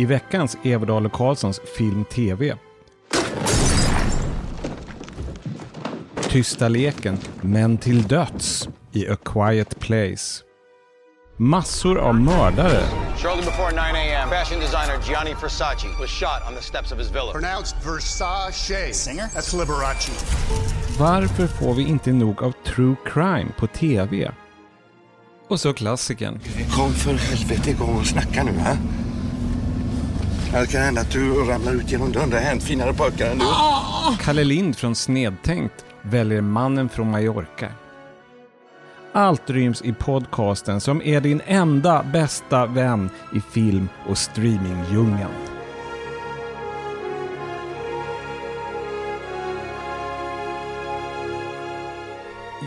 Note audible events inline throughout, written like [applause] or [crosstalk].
i veckans Everdal och Karlssons Film TV. Tysta leken, men till döds i A Quiet Place. Massor av mördare. Shortly before 9 a.m., fashion designer Gianni Versace was shot on the steps of his villa. Pronounced Versace. Singer? That's Liberace. Varför får vi inte nog av true crime på TV? Och så klassikern. Kom för helvete igång och snacka nu, ha? Det kan hända att du ramlar ut genom dörren. Det har hänt finare pojkar än du. Kalle Lind från Snedtänkt väljer mannen från Mallorca. Allt ryms i podcasten som är din enda bästa vän i film och streamingdjungeln.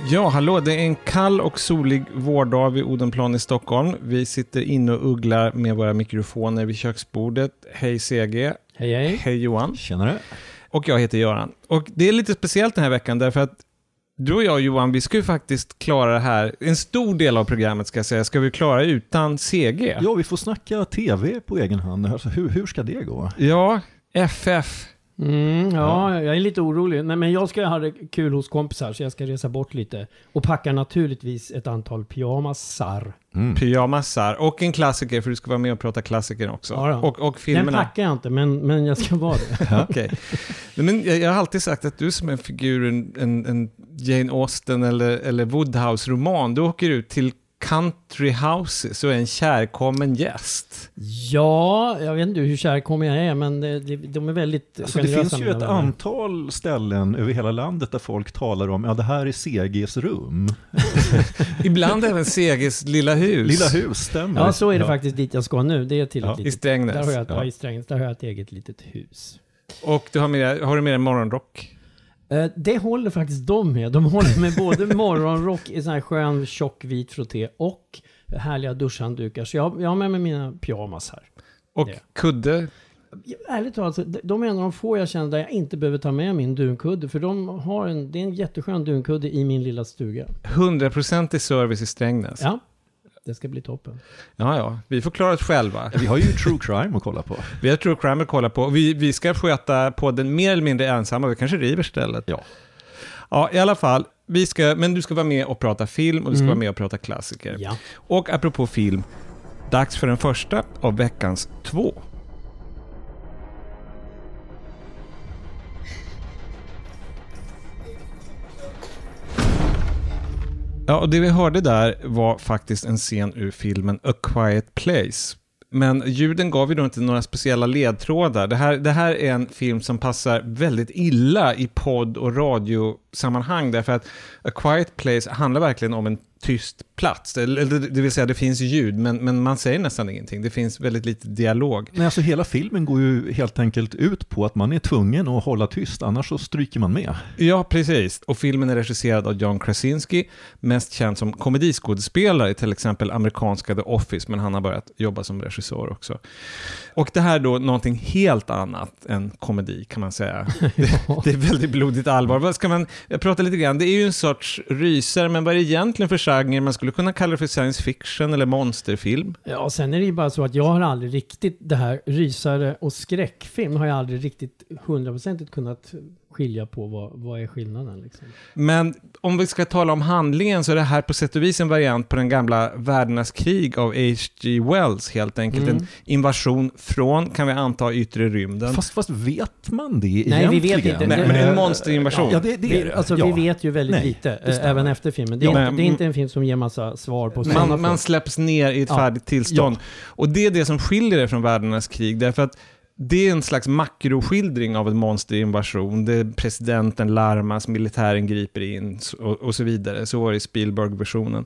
Ja, hallå, det är en kall och solig vårdag vid Odenplan i Stockholm. Vi sitter inne och ugglar med våra mikrofoner vid köksbordet. Hej CG. Hej hej. Hej Johan. Tjenare. Och jag heter Göran. Och det är lite speciellt den här veckan därför att du och jag Johan, vi ska ju faktiskt klara det här, en stor del av programmet ska jag säga, ska vi klara utan CG. Ja, vi får snacka tv på egen hand. Alltså, hur, hur ska det gå? Ja, FF. Mm, ja, jag är lite orolig. Nej, men jag ska ha det kul hos kompisar, så jag ska resa bort lite. Och packar naturligtvis ett antal pyjamasar. Pyjamasar och en klassiker, för du ska vara med och prata klassiker också. Ja, och, och Den filmerna. packar jag inte, men, men jag ska vara det. [laughs] Nej, Men jag, jag har alltid sagt att du som en figur en, en Jane Austen eller, eller Woodhouse-roman. Du åker ut till country houses och är en kärkommen gäst. Ja, jag vet inte hur kärkommen jag är, men det, det, de är väldigt Alltså, det finns ju ett vänner. antal ställen över hela landet där folk talar om, ja det här är CGs rum. [laughs] Ibland även CGs lilla hus. Lilla hus, stämmer. Ja, så är det faktiskt dit jag ska nu. Det är till Ja, ett I litet... Strängnäs. Där har jag, ja. Ja. i Strängnäs. Där har jag ett eget litet hus. Och du har, med, har du med dig morgonrock? Eh, Det håller faktiskt de med. De håller med både [laughs] morgonrock i sån här skön tjock vit frotté och härliga duschhanddukar. Så jag, jag har med mig mina pyjamas här. Och Det. kudde? Ärligt talat, de är en av de få jag känner där jag inte behöver ta med min dunkudde. För de har en, det är en jätteskön dunkudde i min lilla stuga. 100% i service i Strängnäs. Ja, det ska bli toppen. ja, ja. Vi får klara oss själva. Vi har ju true crime att kolla på. Vi har True Crime att kolla på. Vi, vi ska sköta podden mer eller mindre ensamma. Vi kanske river stället. Ja. Ja, i alla fall. Vi ska, men du ska vara med och prata film och du ska Mm. vara med och prata klassiker. Ja. Och apropå film, dags för den första av veckans två. Ja, och det vi hörde där var faktiskt en scen ur filmen A Quiet Place. Men ljuden gav ju då inte några speciella ledtrådar. Det här, det här är en film som passar väldigt illa i podd och radiosammanhang därför att A Quiet Place handlar verkligen om en tyst plats. Det vill säga det finns ljud men, men man säger nästan ingenting. Det finns väldigt lite dialog. Men alltså hela filmen går ju helt enkelt ut på att man är tvungen att hålla tyst, annars så stryker man med. Ja, precis. Och filmen är regisserad av John Krasinski, mest känd som komediskådespelare i till exempel amerikanska The Office, men han har börjat jobba som regissör också. Och det här är då någonting helt annat än komedi kan man säga. [laughs] Det, det är väldigt blodigt allvar. Vad ska man, jag pratar lite grann, det är ju en sorts rysare, men vad är det egentligen för genre? Man skulle kunna kalla det för science fiction eller monsterfilm. Ja, sen är det ju bara så att jag har aldrig riktigt det här rysare och skräckfilm har jag aldrig riktigt hundraprocentigt kunnat skilja på vad, vad är skillnaden liksom. Men om vi ska tala om handlingen så är det här på sätt och vis en variant på den gamla Världarnas krig av H.G. Wells helt enkelt. Mm. En invasion från, kan vi anta, yttre rymden. Fast, fast vet man det Nej, vi egentligen? vet inte. Nej, men det är en monsterinvasion. Ja, det, det är alltså ja. vi vet ju väldigt Nej, lite, eh, även efter filmen. Det är, Ja, inte, det är inte en film som ger massa svar på sådana Man, man släpps ner i ett Ja. färdigt tillstånd. Och det är det som skiljer det från Världarnas krig, därför att det är en slags makroskildring av en monsterinvasion. Det presidenten larmas, militären griper in och, och så vidare. Så var det i Spielberg-versionen.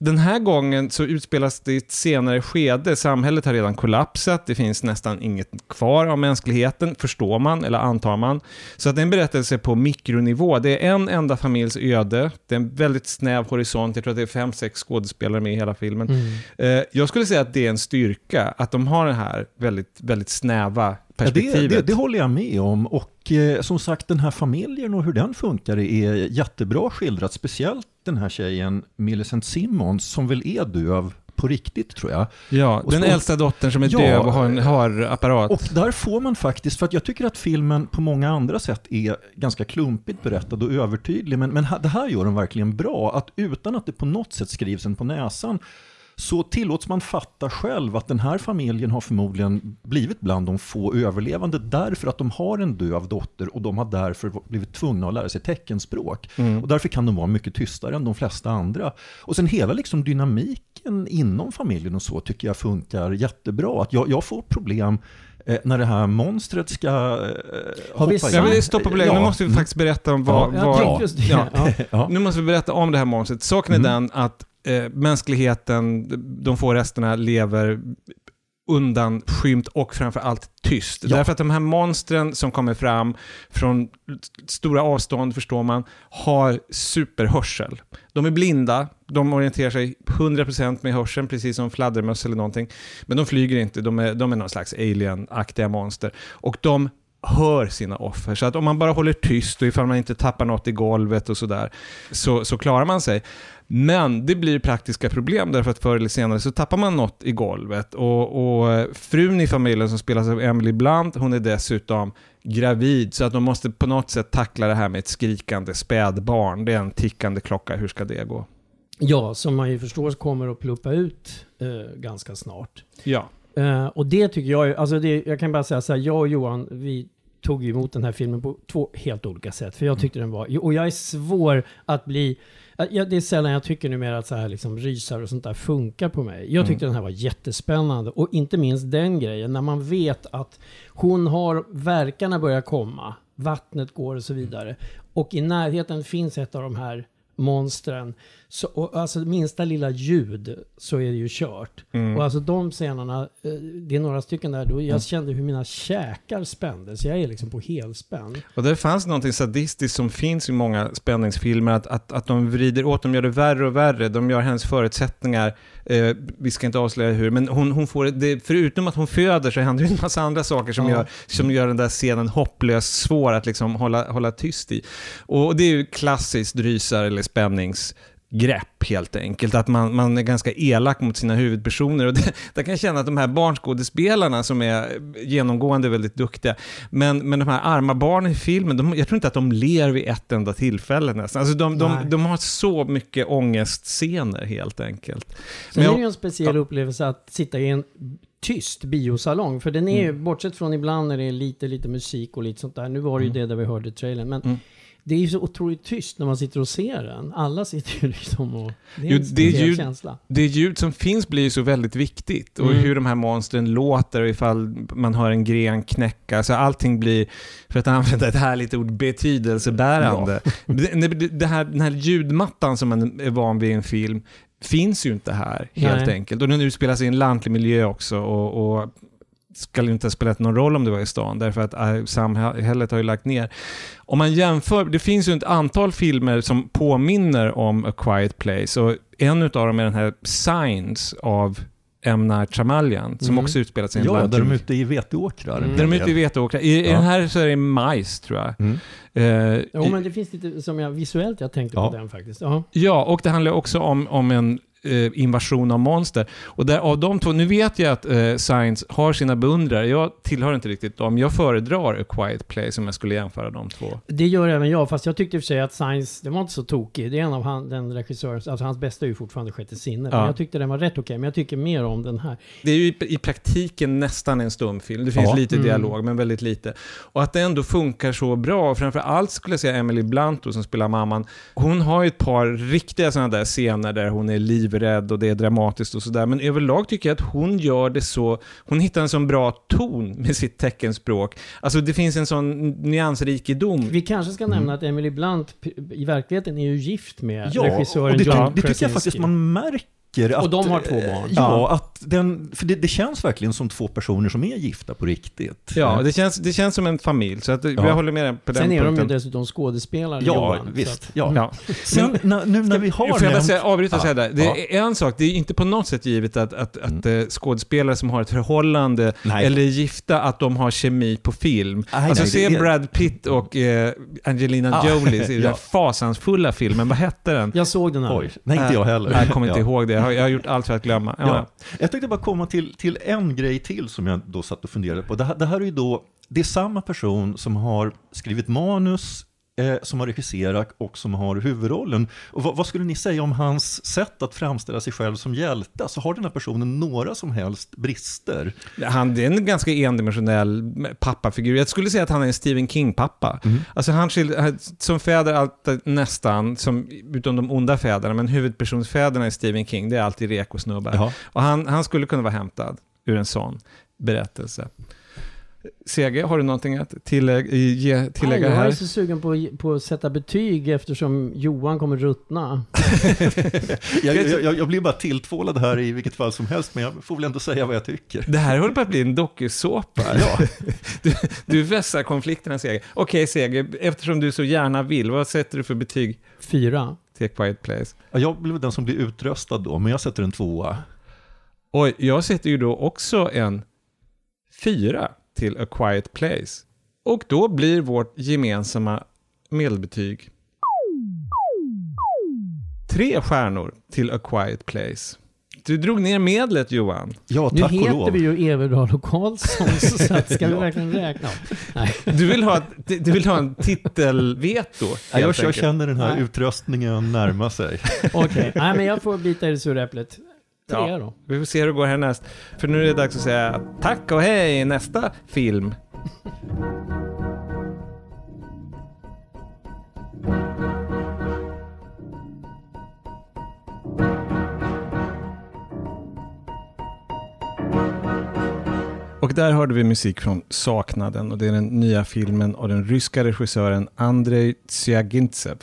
Den här gången så utspelas det i ett senare skede. Samhället har redan kollapsat. Det finns nästan inget kvar av mänskligheten, förstår man eller antar man. Så att det är en berättelse på mikronivå. Det är en enda familjs öde. Det är en väldigt snäv horisont. Jag tror att det är fem, sex skådespelare med i hela filmen. Mm. Eh, jag skulle säga att det är en styrka, att de har det här väldigt, väldigt snäva Ja, det, perspektivet. det, det håller jag med om. Och eh, som sagt, den här familjen och hur den funkar är jättebra skildrat. Speciellt den här tjejen, Millicent Simmons, som väl är döv på riktigt tror jag. Ja, Och den så- äldsta dottern som är Ja, döv och har en hörapparat. Och där får man faktiskt, för att jag tycker att filmen på många andra sätt är ganska klumpigt berättad och övertydlig, men, men det här gör den verkligen bra. Att utan att det på något sätt skrivs en på näsan så tillåts man fatta själv att den här familjen har förmodligen blivit bland de få överlevande därför att de har en döv dotter och de har därför blivit tvungna att lära sig teckenspråk. Och därför kan de vara mycket tystare än de flesta andra. Och sen hela liksom dynamiken inom familjen och så tycker jag funkar jättebra. Att jag, jag får problem eh, när det här monstret ska eh, hoppa sagt- Ja, in. men det är stopp på belägg. Nu Ja. måste vi faktiskt berätta om vad... Jag vad ja. Ja. [laughs] Ja. Nu måste vi berätta om det här monstret. Saken är den att eh, mänskligheten, de få resterna, lever undanskymt och framförallt tyst. Ja. Därför att de här monstren som kommer fram från stora avstånd, förstår man, har superhörsel. De är blinda, de orienterar sig 100% med hörseln, precis som fladdermöss eller någonting. Men de flyger inte, de är, de är någon slags alien-aktiga monster. Och de hör sina offer. Så att om man bara håller tyst och ifall man inte tappar något i golvet och sådär, så, så klarar man sig. Men det blir praktiska problem därför att förr eller senare så tappar man något i golvet. Och, och frun i familjen som spelas av Emily Blunt, hon är dessutom gravid så att de måste på något sätt tackla det här med ett skrikande spädbarn. Det är en tickande klocka, hur ska det gå? Ja, som man ju förstår kommer att pluppa ut eh, ganska snart. Ja. Eh, och det tycker jag, alltså det, jag kan bara säga så här, jag och Johan, vi tog emot den här filmen på två helt olika sätt. För jag tyckte den var, och jag är svår att bli, jag, det är sällan jag tycker numera att så här liksom rysare och sånt där funkar på mig. Jag tyckte den här var jättespännande. Och inte minst den grejen, när man vet att hon har, verkarna börjar komma, vattnet går och så vidare. Och i närheten finns ett av de här monstren. Så, och alltså minsta lilla ljud så är det ju kört. Och alltså de scenerna, eh, det är några stycken där, då jag kände hur mina käkar spändes. Jag är liksom på helspänn. Och det fanns någonting sadistiskt som finns i många spänningsfilmer, att, att, att de vrider åt, de gör det värre och värre, de gör hennes förutsättningar, eh, vi ska inte avslöja hur, men hon, hon får, det, förutom att hon föder så händer det en massa andra saker som, Ja. gör, som gör den där scenen hopplöst svår att liksom hålla, hålla tyst i. Och det är ju klassiskt rysar eller spänningsgrepp helt enkelt. Att man, man är ganska elak mot sina huvudpersoner. Och det, där kan jag känna att de här barnskådespelarna som är genomgående väldigt duktiga, men, men de här arma barnen i filmen, de, jag tror inte att de ler vid ett enda tillfälle nästan. Alltså de, de, de har så mycket ångestscener helt enkelt. Sen Men är jag- det ju en speciell upplevelse att sitta i en tyst biosalong. För den är ju, bortsett från ibland när det är lite, lite musik och lite sånt där. Nu var det ju det där vi hörde i trailern. Men Mm. Det är ju så otroligt tyst när man sitter och ser den. Alla sitter ju liksom och... Det är Jo, en det ju- känsla. det ljud som finns blir ju så väldigt viktigt. Och Mm. hur de här monstren låter och ifall man hör en gren knäcka. Så allting blir, för att använda ett härligt ord, betydelsebärande. [laughs] Det, det, här, den här ljudmattan som man är van vid i en film finns ju inte här, helt Nej. enkelt. Och den utspelar sig i en lantlig miljö också. Och, och ju inte ha spelat någon roll om det var i stan, därför att äh, samhället har ju lagt ner. Om man jämför, det finns ju ett antal filmer som påminner om A Quiet Place och en av dem är den här Signs av M. Night Shyamalan som Mm. också utspelar sig i en Ja, där de är ute i veteåkrar. Mm. där de är ute i veteåkrar. I, I Ja. den här så är det majs, tror jag. Mm. Eh, Jo, men det finns lite som jag visuellt, jag tänkte Ja. på den faktiskt. Ja. Ja, och det handlar också om, om en eh, invasion av monster. Och där, av de två, nu vet jag att eh, Science har sina beundrare, jag tillhör inte riktigt dem. Jag föredrar A Quiet Place om jag skulle jämföra de två. Det gör även jag, fast jag tyckte i och för sig att Science, den var inte så tokig. Det är en av han, den regissören, alltså hans bästa är ju fortfarande Sjätte sinnet. Ja. Men jag tyckte den var rätt okej, men jag tycker mer om den här. Det är ju i, i praktiken nästan en stumfilm. Det finns Ja. lite Mm. dialog, men väldigt lite. Och att det ändå funkar så bra. Och framför allt skulle jag säga Emily Blunt då, som spelar mamman. Hon har ju ett par riktiga sådana där scener där hon är livrädd och det är dramatiskt och sådär. Men överlag tycker jag att hon gör det så... Hon hittar en sån bra ton med sitt teckenspråk. Alltså det finns en sån nyansrikedom. Vi kanske ska nämna att Emily Blunt i verkligheten är ju gift med Ja, regissören och det, John det tycker jag faktiskt man märker. Att, Och de har två barn. Ja, att den, för det, det känns verkligen som två personer som är gifta på riktigt. Ja, det känns, det känns som en familj. Så att, Ja. jag håller med dig på den Sen är de ju punkten. dessutom skådespelare, ja Johan, visst. att- Ja. Ja. Sen när, nu när vi har Får jag bara säga, avbryta och Ja, säga där. Det är en sak, det är inte på något sätt givet att, att, att eh, skådespelare som har ett förhållande Nej. eller är gifta, att de har kemi på film. Nej, alltså nej, se det är- Brad Pitt och eh, Angelina Ah, Jolie i den [laughs] ja. fasansfulla filmen, vad hette den? Jag såg den här. Oj, nej inte jag heller. Jag kommer inte ihåg det. Jag har, jag har gjort allt för att glömma. Ja. Ja. Jag tänkte bara komma till, till en grej till som jag då satt och funderade på. Det här, det här är ju då, det är samma person som har skrivit manus, eh, som har regisserat och som har huvudrollen. Och vad, vad skulle ni säga om hans sätt att framställa sig själv som hjälte? Alltså har den här personen några som helst brister? Han är en ganska endimensionell pappafigur. Jag skulle säga att han är en Stephen King-pappa. Alltså han som fäder alltid nästan, som, utom de onda fäderna, men huvudpersonsfäderna i Stephen King, det är alltid rekosnubbar. Och han, han skulle kunna vara hämtad ur en sån berättelse. CG, har du någonting att tillägga, ge, tillägga Nej, jag är här? så sugen på, på att sätta betyg eftersom Johan kommer ruttna. [laughs] Jag, jag, jag, blir bara tilltvålad här i vilket fall som helst, men jag får väl ändå säga vad jag tycker. Det här håller på att bli en dokusåpa. [laughs] Ja. Du, du vässar konflikterna, CG. Okej, CG, eftersom du så gärna vill, vad sätter du för betyg Fyra. till A Quiet Place? Ja, Jag blir den som blir utröstad då, men jag sätter en tvåa. Oj, jag sätter ju då också en fyra till A Quiet Place. Och då blir vårt gemensamma medelbetyg tre stjärnor till A Quiet Place. Du drog ner medlet Johan. Ja, Nu tack och heter lov. vi ju Everdahl och Karlsson, så [laughs] att ska vi verkligen räkna? Nej. Du vill ha, ett- du vill ha en titelveto. Helt jag, jag enkelt. känner den här Nej. utröstningen närma sig. Okej, nej men jag får bita i det sura äpplet. Trea Ja. då. Vi får se hur det går härnäst. För nu är det dags att säga tack och hej nästa film. Och där hörde vi musik från Saknaden och det är den nya filmen av den ryska regissören Andrei Zyagintsev.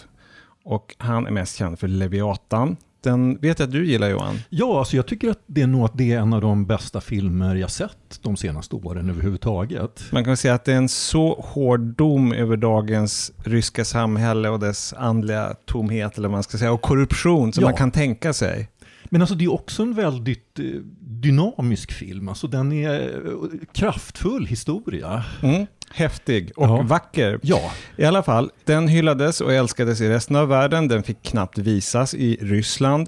Och han är mest känd för Leviatan. Den vet jag att du gillar Johan. Ja, alltså jag tycker att det är nog att det är en av de bästa filmer jag sett de senaste åren överhuvudtaget. Man kan säga att det är en så hård dom över dagens ryska samhälle och dess andliga tomhet, eller vad man ska säga, och korruption som Ja. man kan tänka sig. Men alltså det är också en väldigt eh, dynamisk film. Alltså den är eh, kraftfull historia. Mm. Häftig och Ja. vacker. Ja, I alla fall, den hyllades och älskades i resten av världen. Den fick knappt visas i Ryssland,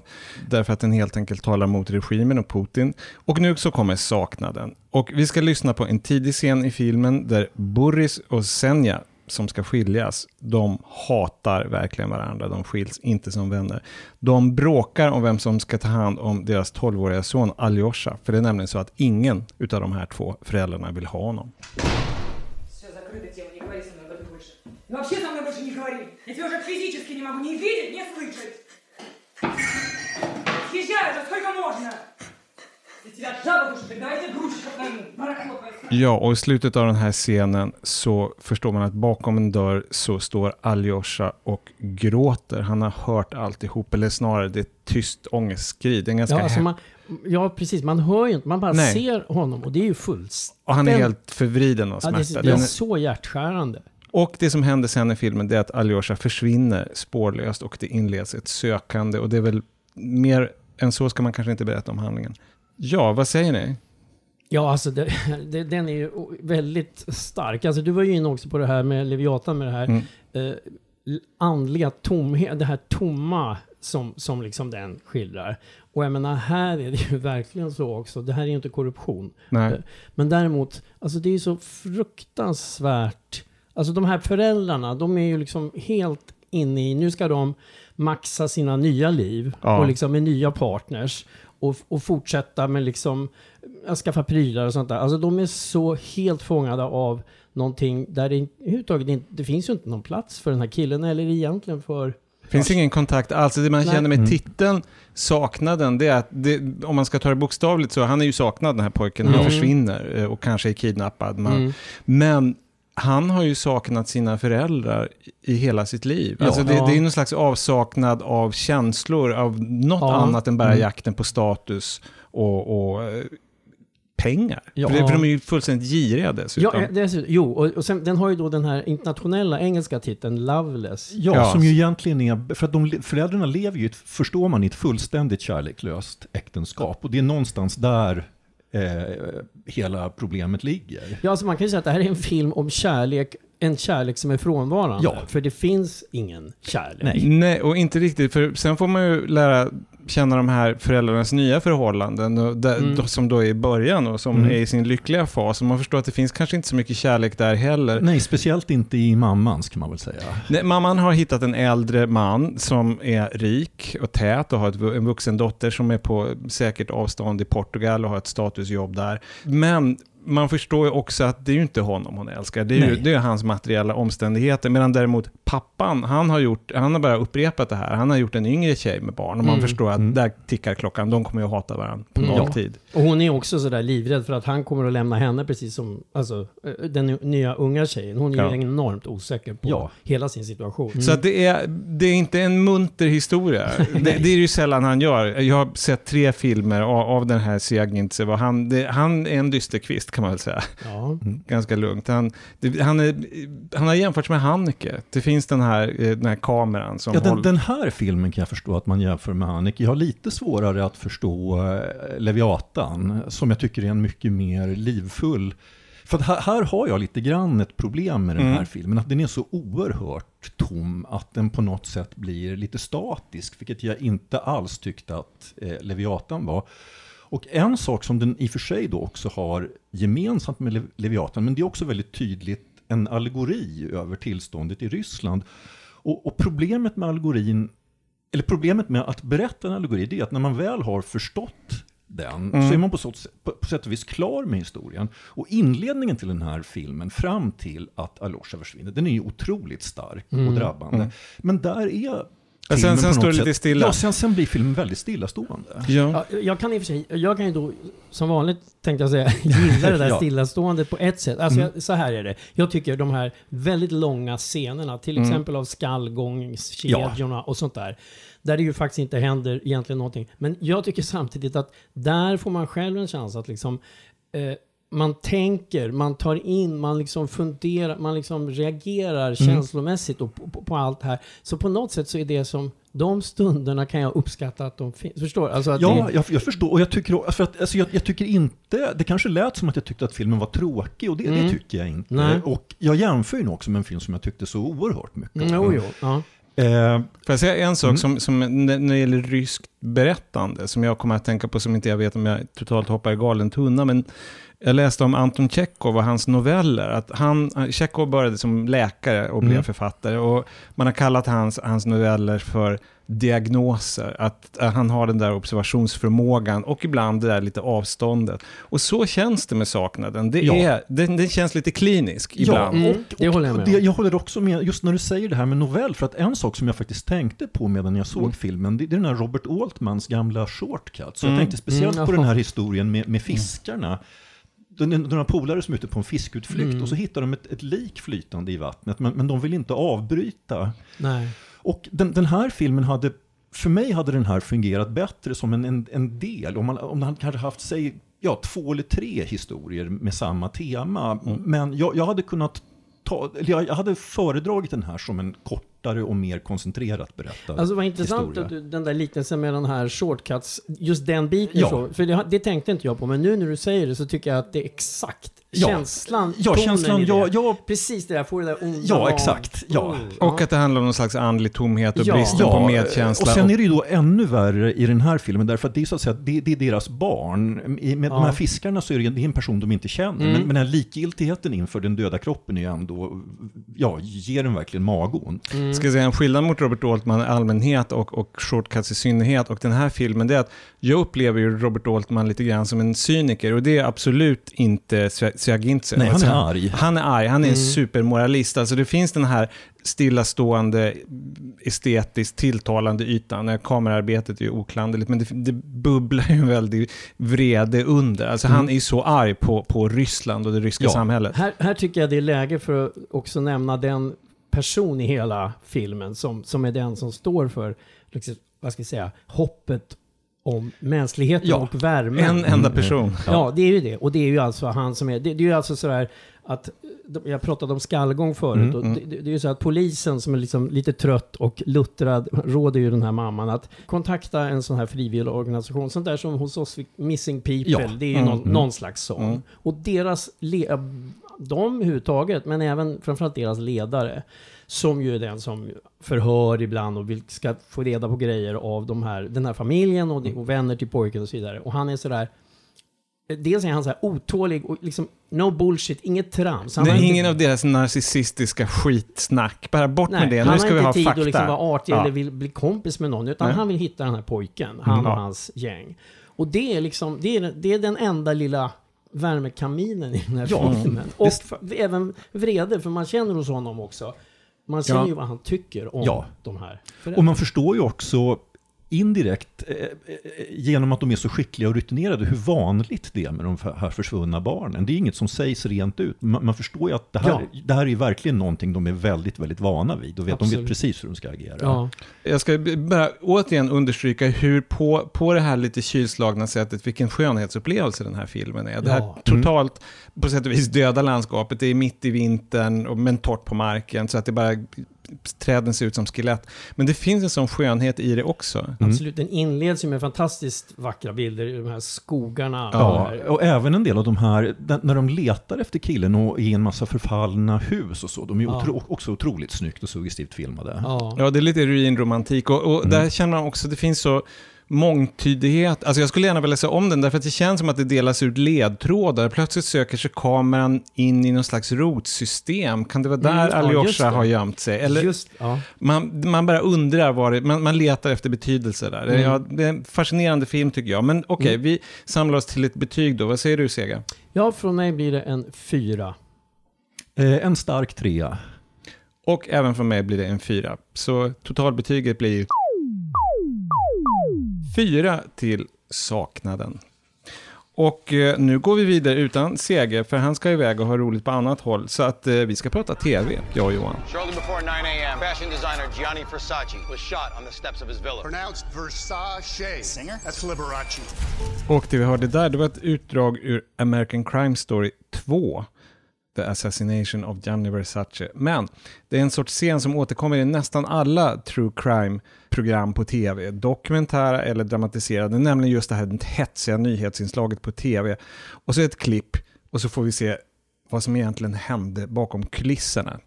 därför att den helt enkelt talar mot regimen och Putin. Och nu så kommer saknaden. Och vi ska lyssna på en tidig scen i filmen där Boris och Senja, som ska skiljas, de hatar verkligen varandra. De skiljs inte som vänner. De bråkar om vem som ska ta hand om deras 12-åriga son Aljosha. För det är nämligen så att ingen utav de här två föräldrarna vill ha honom. Все, закрыта тема, не говори со мной об этом больше. И вообще со мной больше не говори. Я тебя уже физически не могу ни видеть, ни слышать. Съезжай уже, сколько можно? Ja, och i slutet av den här scenen så förstår man att bakom en dörr så står Aljosha och gråter. Han har hört alltihop, eller snarare det är ett tyst ångestskri. Det är ganska Ja, alltså man, ja, precis. Man hör ju inte, man bara Nej. ser honom och det är ju fullständigt... Och han är helt förvriden av Ja, smärta. det, det är Den- så hjärtskärande. Och det som händer sen i filmen det är att Aljosha försvinner spårlöst och det inleds ett sökande. Och det är väl mer än så ska man kanske inte berätta om handlingen. Ja, vad säger ni? Ja, alltså det, [laughs] det, den är ju väldigt stark. Alltså du var ju inne också på det här med Leviatan, med det här Mm. eh, andliga tomhet, det här tomma som, som liksom den skildrar. Och jag menar, här är det ju [laughs] verkligen så också. Det här är ju inte korruption. Nej. Eh, Men däremot, alltså det är ju så fruktansvärt. Alltså de här föräldrarna, de är ju liksom helt inne i, nu ska de maxa sina nya liv Ja. och liksom med nya partners och, och fortsätta med liksom att skaffa prylar och sånt där. Alltså de är så helt fångade av någonting där det överhuvudtaget inte, det finns ju inte någon plats för den här killen eller egentligen för finns ingen kontakt alls. Det man Nej. känner med Mm. titeln, saknaden, det är att det, om man ska ta det bokstavligt så, han är ju saknad den här pojken, han Mm. försvinner eh, och kanske är kidnappad. Man, Mm. Men han har ju saknat sina föräldrar i hela sitt liv. Ja. alltså det, Ja. det är någon slags avsaknad av känslor, av något Ja. annat än bara Mm. jakten på status och, och eh, pengar. Ja. För, det, för de är ju fullständigt giriga dessutom. Ja, eh, dessutom, jo, och, och sen, den har ju då den här internationella engelska titeln Loveless. Ja, Ja. som ju egentligen är, för att de, föräldrarna lever ju, ett- förstår man, i ett fullständigt kärleklöst äktenskap. Och det är någonstans där eh, hela problemet ligger. Ja, alltså man kan ju säga att det här är en film om kärlek, en kärlek som är frånvarande. Ja. För det finns ingen kärlek. Nej. Nej, och inte riktigt, för sen får man ju lära känna de här föräldrarnas nya förhållanden, och där, Mm. då- som då är i början och som Mm. är i sin lyckliga fas. Och man förstår att det finns kanske inte så mycket kärlek där heller. Nej, speciellt inte i mammans kan man väl säga. Nej, mamman har hittat en äldre man som är rik och tät och har ett, en vuxen dotter som är på säkert avstånd i Portugal och har ett statusjobb där. Men man förstår ju också att det är ju inte honom hon älskar, det är ju Nej. det är hans materiella omständigheter. Medan däremot pappan, han har, gjort, han har bara upprepat det här. Han har gjort en yngre tjej med barn och man Mm. förstår att Mm. där tickar klockan, de kommer ju att hata varandra på Mm. nolltid. Och hon är också sådär livrädd för att han kommer att lämna henne precis som alltså, eh, den nya unga tjejen. Hon är Ja. ju enormt osäker på Ja. hela sin situation. Så att det, är, det är inte en munter historia. [laughs] det, det är ju sällan han gör. Jag har sett tre filmer av, av den här Siagintse. och Han, det, han är en dysterkvist kan man väl säga. Ja. Ganska lugnt. Han, det, han, är, han har jämförts med Haneke. Det finns den här, eh, den här kameran som Ja, den, håller... den här filmen kan jag förstå att man jämför med Haneke. Jag har lite svårare att förstå eh, Leviatan, som jag tycker är en mycket mer livfull. För här, här har jag lite grann ett problem med den här Mm. filmen, att den är så oerhört tom att den på något sätt blir lite statisk, vilket jag inte alls tyckte att eh, Leviatan var. Och en sak som den i och för sig då också har gemensamt med Le- Leviatan, men det är också väldigt tydligt en allegori över tillståndet i Ryssland. Och, och problemet med allegorin, eller problemet med att berätta en allegori, det är att när man väl har förstått den, Mm. så är man på, så, på, på sätt och vis klar med historien. Och inledningen till den här filmen, fram till att Alosha försvinner, den är ju otroligt stark och drabbande. Mm. Men där är filmen sen på står det lite stilla. Ja, sen, sen blir filmen väldigt stillastående. Ja. Ja, jag kan i och för sig, jag kan ju då som vanligt tänkte jag säga, [laughs] gilla det där [laughs] Ja. stillaståendet på ett sätt. Alltså Mm. jag, så här är det. Jag tycker de här väldigt långa scenerna, till Mm. exempel av skallgångskedjorna och sånt där. Där det ju faktiskt inte händer egentligen någonting. Men jag tycker samtidigt att där får man själv en chans att liksom eh, man tänker, man tar in, man liksom funderar, man liksom reagerar Mm. känslomässigt och på, på, på allt det här. Så på något sätt så är det som, de stunderna kan jag uppskatta att de finns. Förstår? Alltså att Ja, det, jag, jag förstår. Och jag tycker, för att, alltså jag, jag tycker inte, det kanske lät som att jag tyckte att filmen var tråkig och det, det Mm. tycker jag inte. Nej. Och jag jämför ju också med en film som jag tyckte så oerhört mycket Mm, jo, jo. Ja. Eh, Får jag säga en sak Mm. som, som när när det gäller ryskt berättande, som jag kommer att tänka på, som inte jag vet om jag totalt hoppar i galen tunna, men jag läste om Anton Tjechov och hans noveller. Att han, Tjechov började som läkare och blev Mm. författare. Och man har kallat hans, hans noveller för diagnoser. Att, att han har den där observationsförmågan och ibland det där lite avståndet. Och så känns det med saknaden. Det, Ja. är, det, det känns lite klinisk ibland. Mm, och, det håller jag med och det, om. jag håller också med, just när du säger det här med novell, för att en sak som jag faktiskt tänkte på medan jag såg Mm. filmen, det, det är den här Robert Altmans gamla shortcut. Så jag Mm. tänkte speciellt Mm, på den här historien med, med fiskarna. Några polare som är ute på en fiskutflykt Mm. och så hittar de ett, ett lik flytande i vattnet, men, men de vill inte avbryta. Nej. Och den, den här filmen hade, för mig hade den här fungerat bättre som en, en, en del. Om man, om man kanske haft, säg, ja, två eller tre historier med samma tema. Men jag, jag hade kunnat ta, jag, jag hade föredragit den här som en kortare och mer koncentrerat berättad Alltså vad intressant historia. att du, den där liknelsen med den här shortcuts, just den biten Ja. så. För det, det tänkte inte jag på, men nu när du säger det så tycker jag att det är exakt Ja. känslan, Ja, tonen känslan, i det. ja, ja, Precis det där, får det där onda Ja, exakt. Ja. Oh, Och att det handlar om någon slags andlig tomhet och Ja. bristen på medkänsla. och sen är det ju då ännu värre i den här filmen, därför att det är så att säga, det, det är deras barn. Med Ja. de här fiskarna så är det, det är en person de inte känner, Mm. men, men den här likgiltigheten inför den döda kroppen är ju ändå, ja, ger den verkligen magont. Mm. Ska jag säga en skillnad mot Robert Altman i allmänhet och, och Shortcuts i synnerhet och den här filmen, det är att jag upplever ju Robert Altman lite grann som en cyniker och det är absolut inte Sviagintse. Nej, han Alltså, är arg. Han är arg, han är en Mm. supermoralist. Alltså det finns den här stillastående, estetiskt tilltalande ytan. när Kamerarbetet är ju oklanderligt, men det, det bubblar ju en väldig vrede under. Alltså han är ju så arg på, på Ryssland och det ryska Ja. samhället. Här, här tycker jag det är läge för att också nämna den person i hela filmen som, som är den som står för, liksom, vad ska jag säga, hoppet om mänskligheten Ja. och värmen. En enda person. Ja. det är ju det. Och det är ju alltså han som är... Det, det är ju alltså sådär att... Jag pratade om skallgång förut. Mm, och det, det det är ju så att polisen som är liksom lite trött och luttrad råder ju den här mamman att kontakta en sån här frivillig organisation. Sånt där som hos oss, Missing People. Ja. Det är ju Mm, någon, mm. någon slags sån. Mm. Och deras le- de överhuvudtaget, men även framförallt deras ledare, som ju är den som förhör ibland och vill, ska få reda på grejer av de här, den här familjen och, och vänner till pojken och så vidare. Och han är sådär, dels är han så här otålig och liksom no bullshit, inget trams. Han Det har är inte- ingen av deras narcissistiska skitsnack. Bara bort med det, han nu ska har vi ha inte tid fakta. att liksom vara artig Ja. eller vill bli kompis med någon, utan Nej. han vill hitta den här pojken, han Mm. och Ja. hans gäng. Och det är liksom, det är, det är den enda lilla värmekaminen i den här Ja, filmen. Och f- även vrede, för man känner hos honom också. Man ser Ja. ju vad han tycker om Ja. de här. Och man förstår ju också indirekt eh, eh, genom att de är så skickliga och rutinerade hur vanligt det är med de här försvunna barnen. Det är inget som sägs rent ut. Man, förstår ju att det här, Ja. det här är verkligen någonting de är väldigt, väldigt vana vid och vet, de vet precis hur de ska agera. Ja. Jag ska bara återigen understryka hur på, på det här lite kylslagna sättet, vilken skönhetsupplevelse den här filmen är. Det här Ja. totalt, på sätt och vis, döda landskapet. Det är mitt i vintern, och, men torrt på marken, så att det bara träden ser ut som skelett. Men det finns en sån skönhet i det också. Mm. Absolut, den inleds ju med fantastiskt vackra bilder i de här skogarna. Ja, Där- och även en del av de här, när de letar efter killen och i en massa förfallna hus och så, de är Ja. otro, också otroligt snyggt och suggestivt filmade. Ja. Ja, det är lite ruinromantik och, och där känner man också, det finns så mångtydighet. Alltså jag skulle gärna vilja se om den, därför att det känns som att det delas ut ledtrådar. Plötsligt söker sig kameran in i någon slags rotsystem. Kan det vara där Mm, ja, Alyosha det. har gömt sig? Eller Just, ja. man, man bara undrar vad det, man, man letar efter betydelse där. Mm. Ja, det är en fascinerande film tycker jag. Men okej, vi samlar oss till ett betyg då. Vad säger du Sega? ja, från mig blir det en fyra. Eh, en stark trea. Och även för mig blir det en fyra. Så totalbetyget blir fyra till saknaden. Och eh, nu går vi vidare utan Seger, för han ska iväg och ha roligt på annat håll. Så att eh, vi ska prata tv, jag och Johan. Shortly before 9 a.m., fashion designer Gianni Versace was shot on the steps of his villa. Pronounced Versace. Singer? That's Liberace. Och det vi hörde där, det var ett utdrag ur American Crime Story 2. The Assassination of Gianni Versace. Men det är en sorts scen som återkommer i nästan alla true crime-program på tv. Dokumentära eller dramatiserade, nämligen just det här hetsiga nyhetsinslaget på tv. Och så ett klipp och så får vi se vad som egentligen hände bakom kulisserna.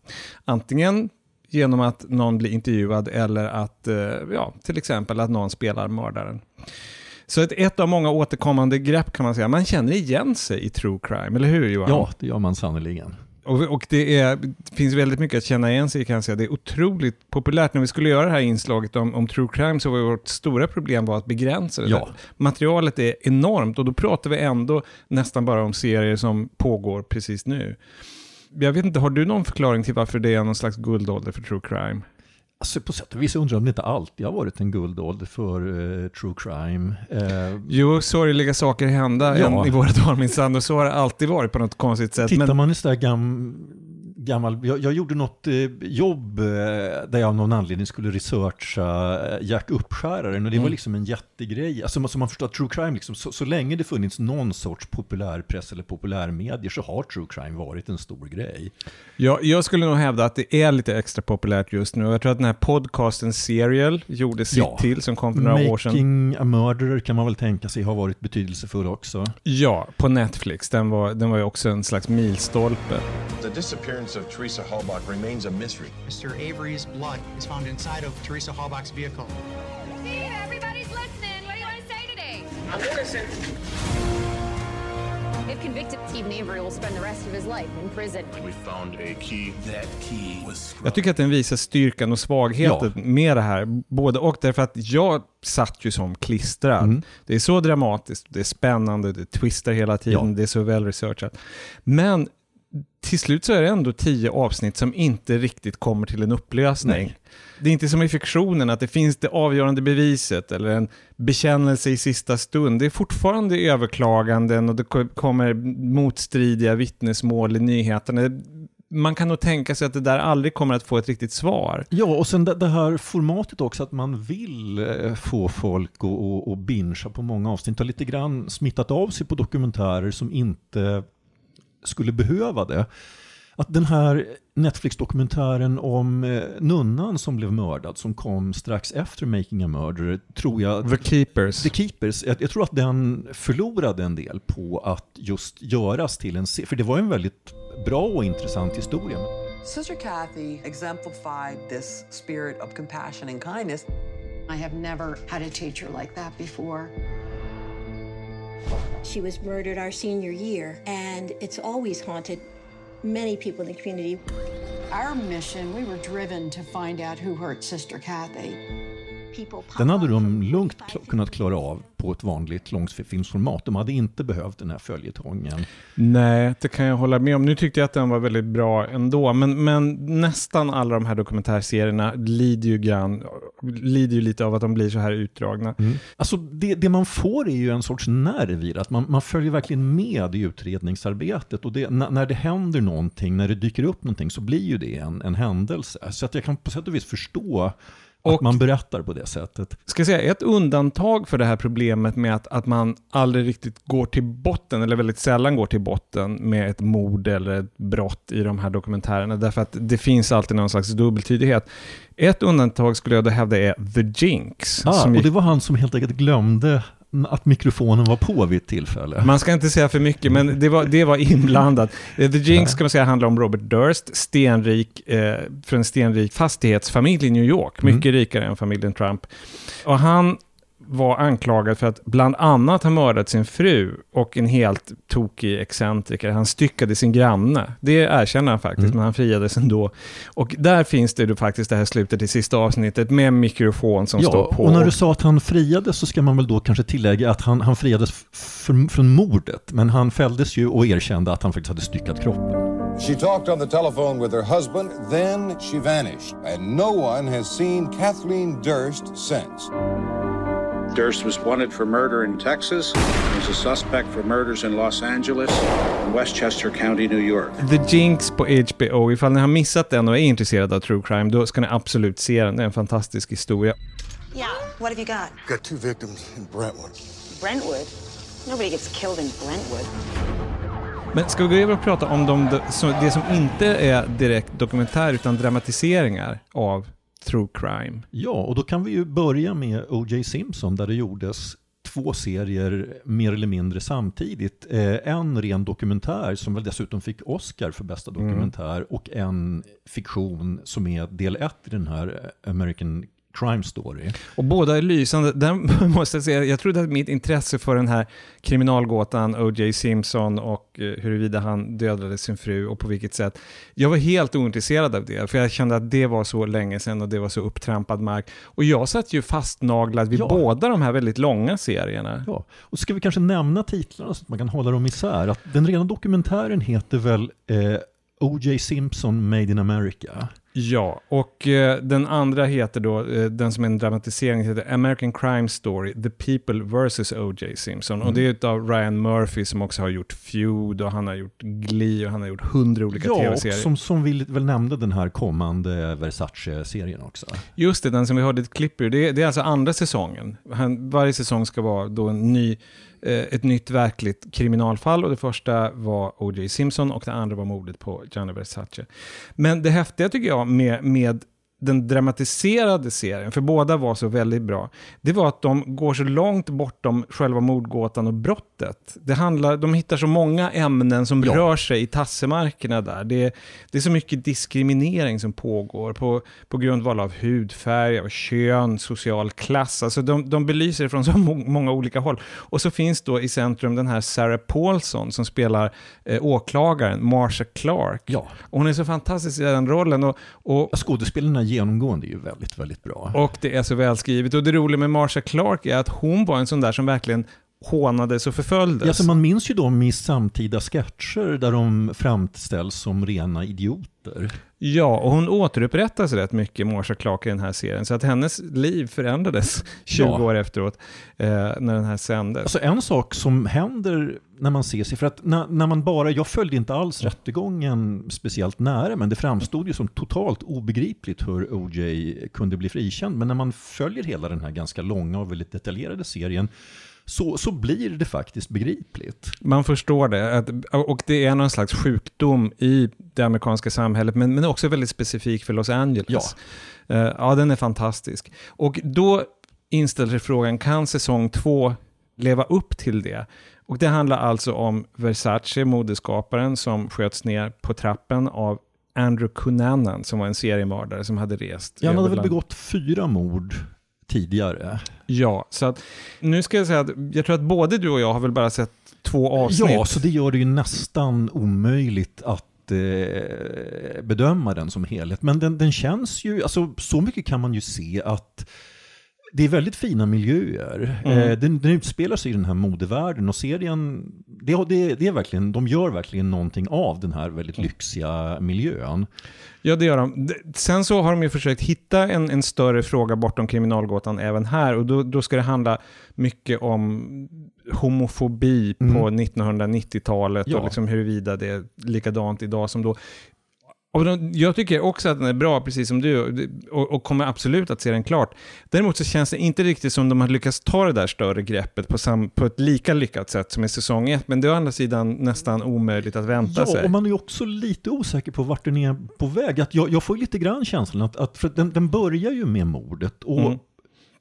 Antingen genom att någon blir intervjuad eller att, eh, ja, till exempel att någon spelar mördaren. Så ett, ett av många återkommande grepp kan man säga. Man känner igen sig i true crime, eller hur Johan? Ja, det gör man sannerligen. Och, och det, är, det finns väldigt mycket att känna igen sig i kan jag säga. Det är otroligt populärt. När vi skulle göra det här inslaget om, om true crime så var vårt stora problem var att begränsa det. Ja. Materialet är enormt och då pratar vi ändå nästan bara om serier som pågår precis nu. Jag vet inte, har du någon förklaring till varför det är någon slags guldålder för true crime? Alltså på sätt och vis undrar jag om det inte alltid har varit en guldålder för eh, true crime. Eh, Jo, sorgliga saker hända Ja. i våra dagar minsann och så har det alltid varit på något konstigt sätt. Tittar Men, man i sådär gam, gammal... Jag, jag gjorde något eh, jobb eh, där jag av någon anledning skulle researcha eh, Jack Uppskäraren och det Mm. var liksom en jättegrej. Alltså så man förstår att true crime, liksom, så, så länge det funnits någon sorts populärpress eller populärmedier så har true crime varit en stor grej. jag, jag skulle nog hävda att det är lite extra populärt just nu. Jag tror att den här podcasten Serial gjorde sitt Ja. till som kom för några år sedan. Making a murderer kan man väl tänka sig har varit betydelsefull också. Ja, på Netflix. Den var, den var ju också en slags milstolpe. The disappearance of Teresa Halbach remains a mystery. Mr. Avery's blood is found inside of Teresa Halbach's vehicle. Steve, everybody's listening. What do you want to say today? I'm listen. If convicted, Steve Avery will spend the rest of his life in prison. We found a key. That key was Jag tycker att den visar styrkan och svagheten med det här. Både och därför att jag satt ju som klistrad. Mm. Det är så dramatiskt, det är spännande, det twistar hela tiden, Ja. det är så väl researchat. Men till slut så är det ändå tio avsnitt som inte riktigt kommer till en upplösning. Nej. Det är inte som i fiktionen att det finns det avgörande beviset eller en bekännelse i sista stund. Det är fortfarande överklaganden och det ko- kommer motstridiga vittnesmål i nyheterna. Man kan nog tänka sig att det där aldrig kommer att få ett riktigt svar. Ja, och sen det, det här formatet också att man vill eh, få folk att och, och bingea på många avsnitt har lite grann smittat av sig på dokumentärer som inte skulle behöva det. att den här Netflix-dokumentären om eh, nunnan som blev mördad, som kom strax efter Making a Murderer, tror jag... The Keepers. The Keepers. Jag, jag tror att den förlorade en del på att just göras till en serie, för det var en väldigt bra och intressant historia. Sister Kathy exemplified this spirit of compassion and kindness. I have never had a teacher like that before. She was murdered our senior year, and it's always haunted many people in the community. Our mission, we were driven to find out who hurt Sister Kathy. Den hade de lugnt kunnat klara av på ett vanligt långfilmsformat. De hade inte behövt den här följetongen. Nej, det kan jag hålla med om. Nu tyckte jag att den var väldigt bra ändå, men, men nästan alla de här dokumentärserierna lider ju, grann, lider ju lite av att de blir så här utdragna. Mm. Alltså det, det, man får är ju en sorts nerv i det, att man, man följer verkligen med i utredningsarbetet och det, när det händer någonting, när det dyker upp någonting så blir ju det en, en händelse. Så att jag kan på sätt och vis förstå och, att man berättar på det sättet. Ska jag säga, ett undantag för det här problemet med att, att man aldrig riktigt går till botten, eller väldigt sällan går till botten med ett mord eller ett brott i de här dokumentärerna, därför att det finns alltid någon slags dubbeltydighet. Ett undantag skulle jag då hävda är The Jinx. Ah, och det var han som helt enkelt glömde att mikrofonen var på vid ett tillfälle. Man ska inte säga för mycket, men det var, det var inblandat. The Jinx ska man säga handlar om Robert Durst, stenrik, eh, för en stenrik fastighetsfamilj i New York, mycket mm. rikare än familjen Trump. Och han var anklagad för att bland annat ha mördat sin fru och en helt tokig excentriker. Han styckade sin granne. Det erkänner han faktiskt, mm. men han friades ändå. Och där finns det ju faktiskt det här slutet i sista avsnittet med mikrofon som ja, står på. och när du sa att han friades så ska man väl då kanske tillägga att han, han friades från mordet. Men han fälldes ju och erkände att han faktiskt hade styckat kroppen. She talked on the telephone with her husband, then she vanished, and no one has seen Kathleen Durst since. Durst was wanted for murder in Texas. He's a suspect for murders in Los Angeles and Westchester County, New York. The Jinx på HBO. Ifall ni har missat den och är intresserade av true crime, då ska ni absolut se den. Det är en fantastisk historia. Yeah, what have you got? Got two victims in Brentwood. Brentwood? Nobody gets killed in Brentwood. Men ska vi gå över och prata om de, det som inte är direkt dokumentär utan dramatiseringar av true crime. Ja, och då kan vi ju börja med O.J. Simpson där det gjordes två serier mer eller mindre samtidigt. Eh, en ren dokumentär som väl dessutom fick Oscar för bästa mm. dokumentär mm. och en fiktion som är del ett i den här American crime story. Och båda är lysande. Där [laughs] måste jag säga, jag trodde att mitt intresse för den här kriminalgåtan O.J. Simpson och eh, huruvida han dödade sin fru och på vilket sätt. Jag var helt ointresserad av det, för jag kände att det var så länge sedan och det var så upptrampad mark. Och jag satt ju fastnaglad vid ja. båda de här väldigt långa serierna. Ja, och ska vi kanske nämna titlarna så att man kan hålla dem isär. Att den rena dokumentären heter väl eh, O.J. Simpson Made in America. Ja, och eh, den andra heter då, eh, den som är en dramatisering, heter American Crime Story, The People vs. O.J. Simpson. Mm. Och det är av Ryan Murphy som också har gjort Feud och han har gjort Glee och han har gjort hundra olika ja, tv-serier. Ja, som, som vi väl nämnde den här kommande Versace-serien också. Just det, den som vi hörde ett klipp ur. Det, det är alltså andra säsongen. Han, varje säsong ska vara då en ny Eh, ett nytt verkligt kriminalfall och det första var O.J. Simpson och det andra var mordet på Gianni Versace. Men det häftiga tycker jag med, med den dramatiserade serien, för båda var så väldigt bra, det var att de går så långt bortom själva mordgåtan och brottet. Det handlar, de hittar så många ämnen som ja. rör sig i tassemarkerna där. Det, det är så mycket diskriminering som pågår på, på grundval av hudfärg, av kön, social klass. Alltså de, de belyser det från så många olika håll. Och så finns då i centrum den här Sarah Paulson som spelar eh, åklagaren, Marsha Clark. Ja. Och hon är så fantastisk i den rollen. Och, och Skådespelarna genomgående är ju väldigt, väldigt bra. Och det är så välskrivet. Och det roliga med Marsha Clark är att hon var en sån där som verkligen hånades och förföljdes. Ja, så man minns ju dem i samtida sketcher där de framställs som rena idioter. Ja, och hon återupprättas rätt mycket, Marsha Clark, i den här serien. Så att hennes liv förändrades [laughs] 20 Ja. år efteråt, eh, när den här sändes. Alltså en sak som händer när man ser sig, för att när, när man bara, jag följde inte alls rättegången speciellt nära, men det framstod ju som totalt obegripligt hur OJ kunde bli frikänd. Men när man följer hela den här ganska långa och väldigt detaljerade serien, så, så blir det faktiskt begripligt. Man förstår det, att, och det är någon slags sjukdom i det amerikanska samhället, men, men också väldigt specifik för Los Angeles. Ja. ja, den är fantastisk. Och då inställer sig frågan, kan säsong två leva upp till det? Och det handlar alltså om Versace, modeskaparen, som sköts ner på trappen av Andrew Cunanan, som var en seriemördare som hade rest. Ja, han hade väl begått fyra mord tidigare. Ja, så att nu ska jag säga att jag tror att både du och jag har väl bara sett två avsnitt. Ja, så det gör det ju nästan omöjligt att eh, bedöma den som helhet. Men den, den känns ju, alltså så mycket kan man ju se att det är väldigt fina miljöer. Mm. Eh, den, den utspelar sig i den här modevärlden och serien, det, det, det är verkligen, de gör verkligen någonting av den här väldigt lyxiga miljön. Ja, det gör de. Sen så har de ju försökt hitta en, en större fråga bortom kriminalgåtan även här. Och då, då ska det handla mycket om homofobi på Mm. 1990-talet Ja. och liksom huruvida det är likadant idag som då. Och de, jag tycker också att den är bra, precis som du, och, och kommer absolut att se den klart. Däremot så känns det inte riktigt som de har lyckats ta det där större greppet på, sam, på ett lika lyckat sätt som i säsong ett, men det är å andra sidan nästan omöjligt att vänta Ja, sig. och man är också lite osäker på vart den är på väg. Att jag, jag får ju lite grann känslan att, att för den, den börjar ju med mordet. Och Mm.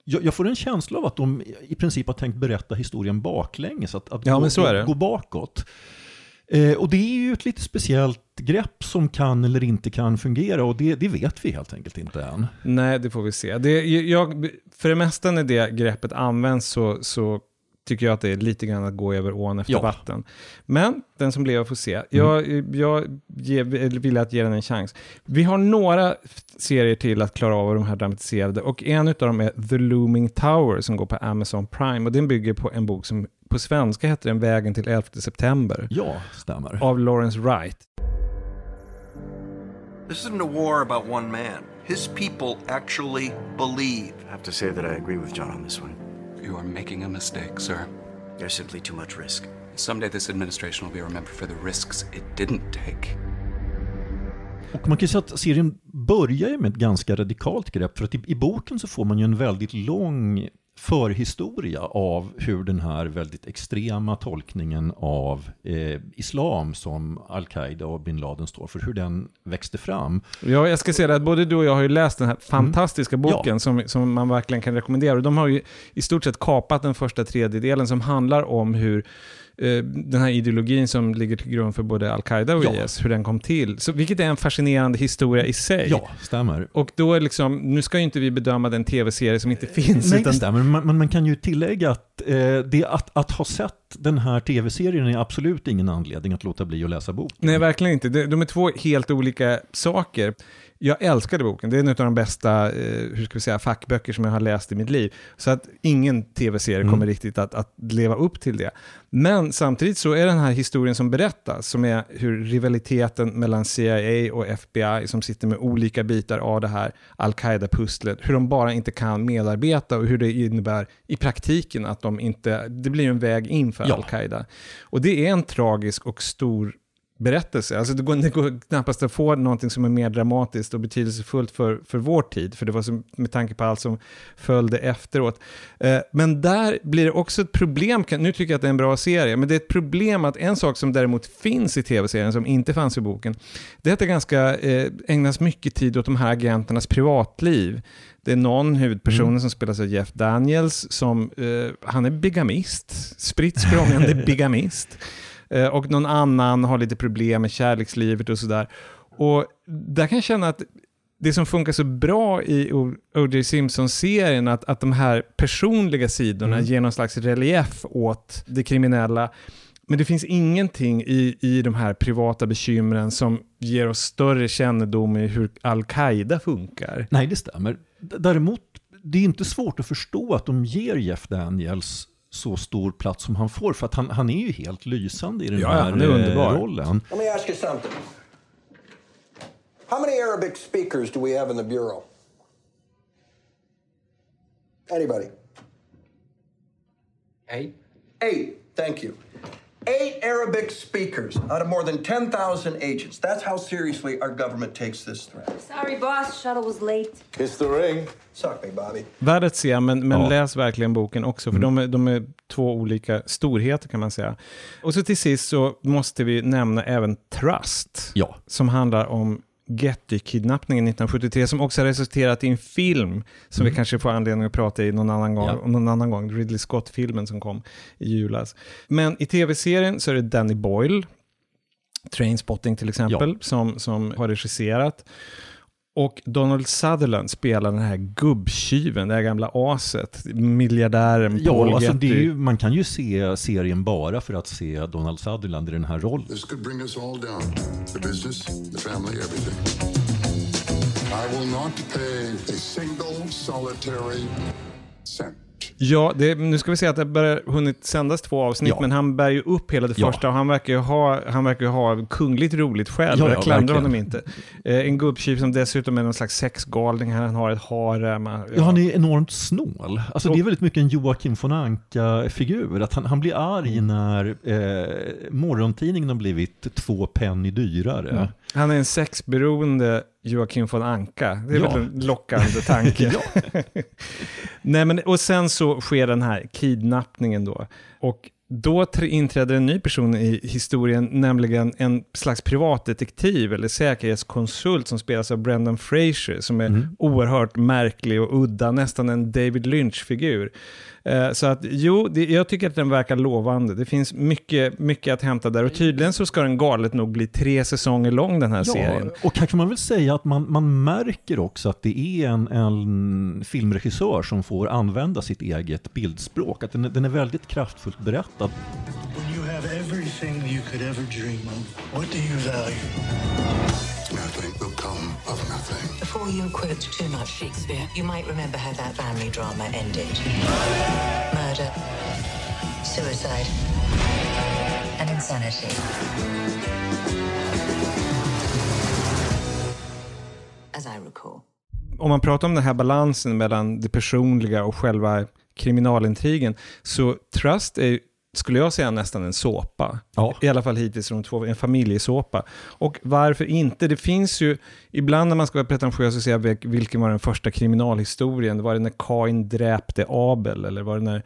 jag, får en känsla av att de i princip har tänkt berätta historien baklänges. Att, att Ja, gå, gå bakåt. Eh, och det är ju ett lite speciellt grepp som kan eller inte kan fungera och det, det vet vi helt enkelt inte än. Nej, det får vi se. Det, jag, för det mesta när det greppet används så, så tycker jag att det är lite grann att gå över ån efter Ja. Mm. vatten. Men den som lever får se. Jag, jag ge, vill att ge den en chans. Vi har några serier till att klara av de här dramatiserade och en av dem är The Looming Tower som går på Amazon Prime och den bygger på en bok som på svenska heter den Vägen till 11 september. Ja, stämmer. Av Lawrence Wright. This isn't a war about one man. His people actually believe. I have to say that I agree with John on this one. You are making a mistake, sir. There's simply too much risk. Someday this administration will be remembered for the risks it didn't take. Och man kan ju säga att serien börjar ju med ett ganska radikalt grepp. För att i, i boken så får man ju en väldigt lång förhistoria av hur den här väldigt extrema tolkningen av eh, islam som al-Qaida och bin Laden står för, hur den växte fram. Ja, jag ska säga att både du och jag har ju läst den här fantastiska boken Mm. Ja. som, som man verkligen kan rekommendera. Och de har ju i stort sett kapat den första tredjedelen som handlar om hur den här ideologin som ligger till grund för både Al-Qaida och Ja. IS, hur den kom till. Så, vilket är en fascinerande historia i sig. Ja, stämmer. Och då är liksom, nu ska ju inte vi bedöma den tv-serie som inte finns. Nej, utan, stämmer. Men man, man kan ju tillägga att, eh, det, att, att ha sett den här tv-serien är absolut ingen anledning att låta bli att läsa boken. Nej, verkligen inte. De, de är två helt olika saker. Jag älskade boken. Det är en av de bästa eh, hur ska vi säga, fackböcker som jag har läst i mitt liv. Så att ingen tv-serie Mm. kommer riktigt att, att leva upp till det. Men samtidigt så är den här historien som berättas, som är hur rivaliteten mellan CIA och FBI, som sitter med olika bitar av det här al-Qaida-pusslet, hur de bara inte kan medarbeta och hur det innebär i praktiken att de inte, det blir en väg in för Ja. al-Qaida. Och det är en tragisk och stor berättelse. Alltså det, går, det går knappast att få någonting som är mer dramatiskt och betydelsefullt för, för vår tid, för det var så, med tanke på allt som följde efteråt. Eh, men där blir det också ett problem, nu tycker jag att det är en bra serie, men det är ett problem att en sak som däremot finns i tv-serien som inte fanns i boken, det är att det ganska eh, ägnas mycket tid åt de här agenternas privatliv. Det är någon huvudperson Mm. som spelas av Jeff Daniels som, eh, han är bigamist, spritt språngande [laughs] bigamist. Eh, och någon annan har lite problem med kärlekslivet och sådär. Och där kan jag känna att det som funkar så bra i O.J. Simpson-serien, att, att de här personliga sidorna Mm. ger någon slags relief åt det kriminella. Men det finns ingenting i, i de här privata bekymren som ger oss större kännedom i hur Al-Qaida funkar. Nej, det stämmer. D- Däremot, det är inte svårt att förstå att de ger Jeff Daniels så stor plats som han får, för att han, han är ju helt lysande i den Ja, här eh, underbar. rollen. Let me ask you something. How many Arabic speakers do we have in the Bureau? Anybody? Eight. Eight. Thank you. Eight Arabic speakers out of more than 10,000 agents. That's how seriously our government takes this threat. Sorry, boss. Shuttle was late. Kiss the ring. Suck me, Bobby. Värd att se, men, men Ja. läs verkligen boken också, för de, är, de är två olika storheter kan man säga. Och så till sist så måste vi nämna även Trust, Ja. som handlar om Getty-kidnappningen 1973, som också har resulterat i en film som vi kanske får anledning att prata i någon annan gång, Ja. någon annan gång, Ridley Scott-filmen som kom i julas. Men i tv-serien så är det Danny Boyle, Trainspotting till exempel, som, som har regisserat. Och Donald Sutherland spelar den här gubbtjuven, det här gamla aset, miljardären Paul Ja, alltså det är Getty. ju, man kan ju se serien bara för att se Donald Sutherland i den här rollen. This could bring us all down. The business, the family, everything. I will not pay a single solitary cent. Ja, det, nu ska vi se att det börjar hunnit sändas två avsnitt, Ja. men han bär ju upp hela det Ja. första och han verkar ju ha, han verkar ju ha kungligt roligt själv. Ja, ja, jag klandrar honom inte. Eh, en gubbtjuv som dessutom är någon slags sexgalning, han har ett harem. Ja, han är enormt snål. Alltså det är väldigt mycket en Joakim von Anka-figur. Att han, han blir arg när eh, morgontidningen har blivit två penny dyrare. Mm. Han är en sexberoende Joakim von Anka. Det är Ja. väl en lockande tanke. [laughs] [laughs] Nej, men, och sen så sker den här kidnappningen då. Och då tr- inträder en ny person i historien, nämligen en slags privatdetektiv eller säkerhetskonsult som spelas av Brendan Fraser, som är Mm. oerhört märklig och udda, nästan en David Lynch-figur. Eh, Så att jo, det, jag tycker att den verkar lovande. Det finns mycket, mycket att hämta där och tydligen så ska den galet nog bli tre säsonger lång den här serien. och här kan man väl säga att man, man märker också att det är en, en filmregissör som får använda sitt eget bildspråk. Att den, är- den är väldigt kraftfullt berättad. When you have everything you could ever dream of, what do you value? Nothing will come of nothing. Before you quote too much Shakespeare, you might remember how that family drama ended. Murder, suicide, and insanity. As I recall. om man pratar om den här balansen mellan det personliga och själva kriminalintrigen, så Trust är, skulle jag säga, nästan en såpa. I alla fall hittills från två, en familjesåpa. Och varför inte? Det finns ju, ibland när man ska vara pretentiös och säga vil- vilken var den första kriminalhistorien, var det när Kain dräpte Abel, eller var det när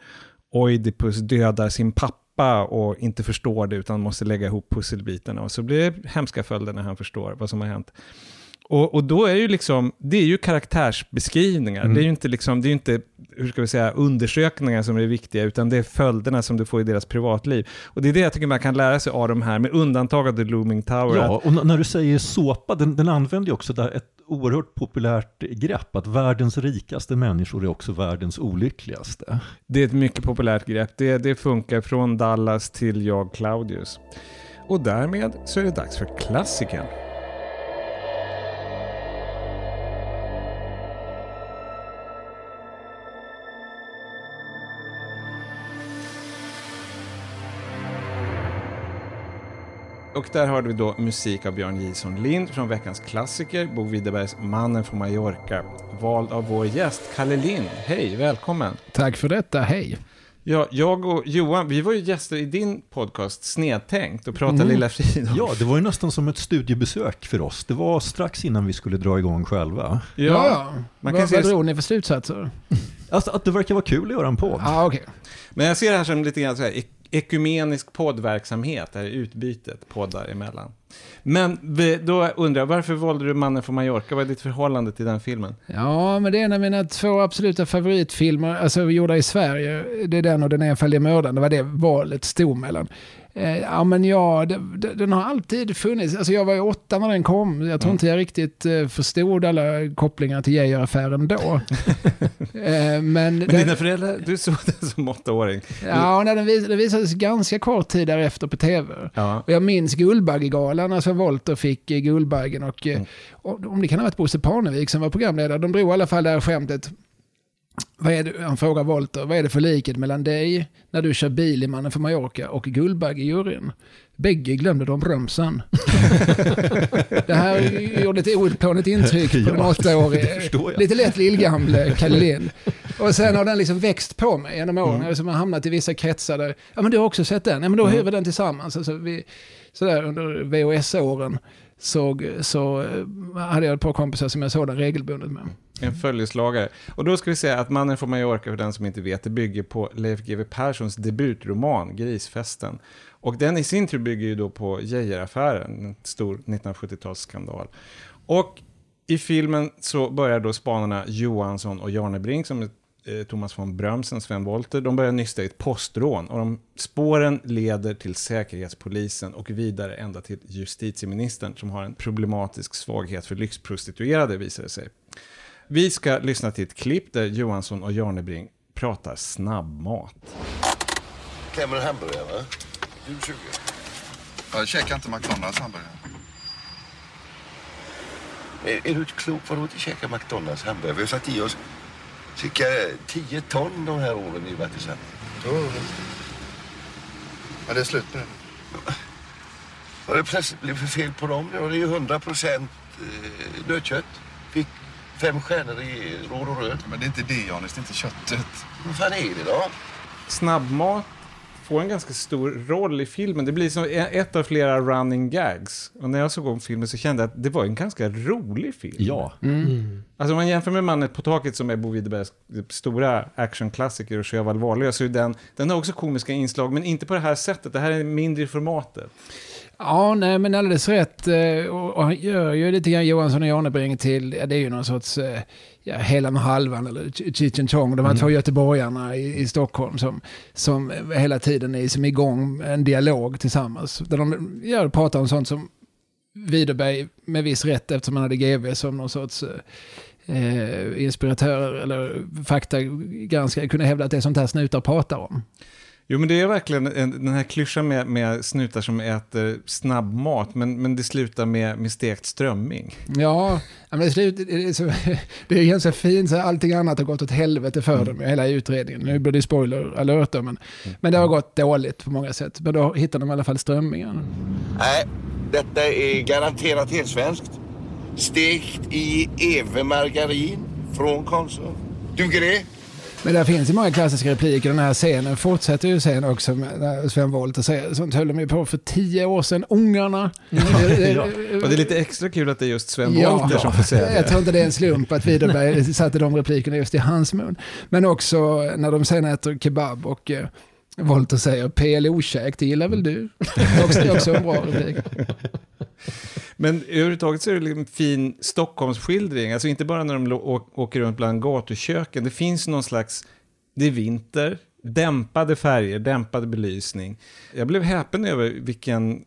Oidipus dödar sin pappa och inte förstår det utan måste lägga ihop pusselbitarna och så blir det hemska följder när han förstår vad som har hänt. Och, och då är ju liksom, det är ju karaktärsbeskrivningar. Mm. Det är ju inte, liksom, det är inte hur ska vi säga, undersökningar som är viktiga, utan det är följderna som du får i deras privatliv. Och det är det jag tycker man kan lära sig av de här, med undantag av The Looming Tower. Ja, och när du säger såpa, den, den använder ju också där ett oerhört populärt grepp, att världens rikaste människor är också världens olyckligaste. Det är ett mycket populärt grepp. Det, det funkar från Dallas till jag Claudius. Och därmed så är det dags för klassiken. Och där hörde vi då musik av Björn Jison Lind från veckans klassiker, Bo Widerbergs Mannen från Mallorca, vald av vår gäst Kalle Lind. Hej, välkommen! Tack för detta, hej. Ja, jag och Johan, vi var ju gäster i din podcast Snedtänkt och pratade Mm. Lilla Fridolf. Ja, det var ju nästan som ett studiebesök för oss. Det var strax innan vi skulle dra igång själva. Ja, ja. man vad, kan se vad det- drog ni för slutsatser? Alltså att det verkar vara kul att göra en podd. Ja, okej. Men jag ser det här som lite grann så här, ekumenisk poddverksamhet, är utbytet poddar emellan. Men då undrar jag, varför valde du Mannen från Mallorca? Vad är ditt förhållande till den filmen? Ja, men det är en av mina två absoluta favoritfilmer, alltså gjorda i Sverige. Det är den och Den enfaldige mördaren. Det var det valet stod mellan. Eh, ja, men ja, det, det, den har alltid funnits. Alltså jag var ju åtta när den kom. Jag tror Mm. inte jag riktigt eh, förstod alla kopplingar till Geijer-affären då. [laughs] eh, men Men den- dina föräldrar, du såg den som åttaåring. Ja, när den, vis, den visades ganska kort tid därefter på tv. Ja. Och jag minns Guldbaggegalan, alltså Volter fick eh, Guldbaggen och, eh, och om det kan ha varit Bosse Parnevik som var programledare, de drog i alla fall det här skämtet. Vad är det, han frågar Volter, vad är det för likhet mellan dig när du kör bil i Mannen från Mallorca och Guldbagge-juryn? Bägge glömde de bromsen. [laughs] det här gjorde ett outplånligt intryck på den åttaårige, lite lätt lillgamle [laughs] Kalle Lind. Och sen har den liksom växt på mig genom åren. Mm. Mm. har hamnat i vissa kretsar där, ja men du har också sett den, ja men då Mm. hyr vi den tillsammans. Alltså, vi, sådär under VHS-åren så, så hade jag ett par kompisar som jag såg den regelbundet med. Mm. En följeslagare. Och då ska vi säga att Mannen från Mallorca, för den som inte vet, det bygger på Leif GW Perssons debutroman Grisfesten. Och den i sin tur bygger ju då på Geijeraffären, en stor 1970-talsskandal. Och i filmen så börjar då spanarna Johansson och Jarnebrink, som är Thomas von Brömsen, Sven Wollter, de börjar nysta i ett postrån. Och de spåren leder till Säkerhetspolisen och vidare ända till justitieministern, som har en problematisk svaghet för lyxprostituerade, visar det sig. Vi ska lyssna till ett klipp där Johansson och Jarnebring pratar snabbmat. Klämmer en hamburgare, va? Du 20. Jag käkar inte McDonalds hamburgare. Är, är du inte klok? Vadå inte käka McDonalds hamburgare? Vi har satt i oss cirka 10 ton de här åren vi varit tillsammans. Jo, Men det är slut nu. Vad det plötsligt blev för fel på dem? Ja, det är ju 100 procent nötkött. Fick fem stjärnor i råd och röd. Men det är inte det, Janis. Det är inte köttet. Vad fan är det då? Snabbmat får en ganska stor roll i filmen. Det blir som ett av flera running gags. Och när jag såg om filmen så kände jag att det var en ganska rolig film. Ja. Mm. Alltså om man jämför med Mannen på taket som är Bo Widerbergs stora actionklassiker och Sjöwall Wahlöö så är den, den har också komiska inslag men inte på det här sättet. Det här är mindre i formatet. Ja, nej men alldeles rätt. Eh, Och och han gör ju lite grann Johansson och Janebring till, ja, det är ju någon sorts, eh, ja, Hela med halvan eller Ch- Cheech Chong, de här Mm. två göteborgarna i, i Stockholm som, som hela tiden är som igång en dialog tillsammans. Där de ja, pratar om sånt som Widerberg med viss rätt eftersom han hade GV som någon sorts eh, inspiratör eller faktagranskare kunde hävda att det är sånt här snutar pratar om. Jo, men det är verkligen en, den här klyschan med, med snutar som äter snabbmat, men, men det slutar med, med stekt strömming. Ja, men det, slut, det, är så, [laughs] det är ganska fint, så allting annat har gått åt helvete för dem, hela utredningen. Nu blir det spoiler alert men, men det har gått dåligt på många sätt. Men då hittar de i alla fall strömmingen. Nej, detta är garanterat helt svenskt. Stekt i Eve margarin från Konsum. Duger det? Men där finns ju många klassiska repliker. Den här scenen fortsätter ju sen också med Sven Wollter säger, sånt höll de ju på för tio år sedan, ungarna. ja. Och det är lite extra kul att det är just Sven Wollter som får säga det. Jag tror inte det är en slump att Widerberg [laughs] satte de replikerna just i hans mun. Men också när de sen äter kebab och eh, Wollter säger PLO-käk, det gillar väl du? [laughs] Det är också en bra [laughs] replik. Men överhuvudtaget så är det liksom en fin Stockholmsskildring. Alltså inte bara när de åker runt bland gatuköken. Det finns någon slags, det är vinter, dämpade färger, dämpad belysning. Jag blev häpen över vilken,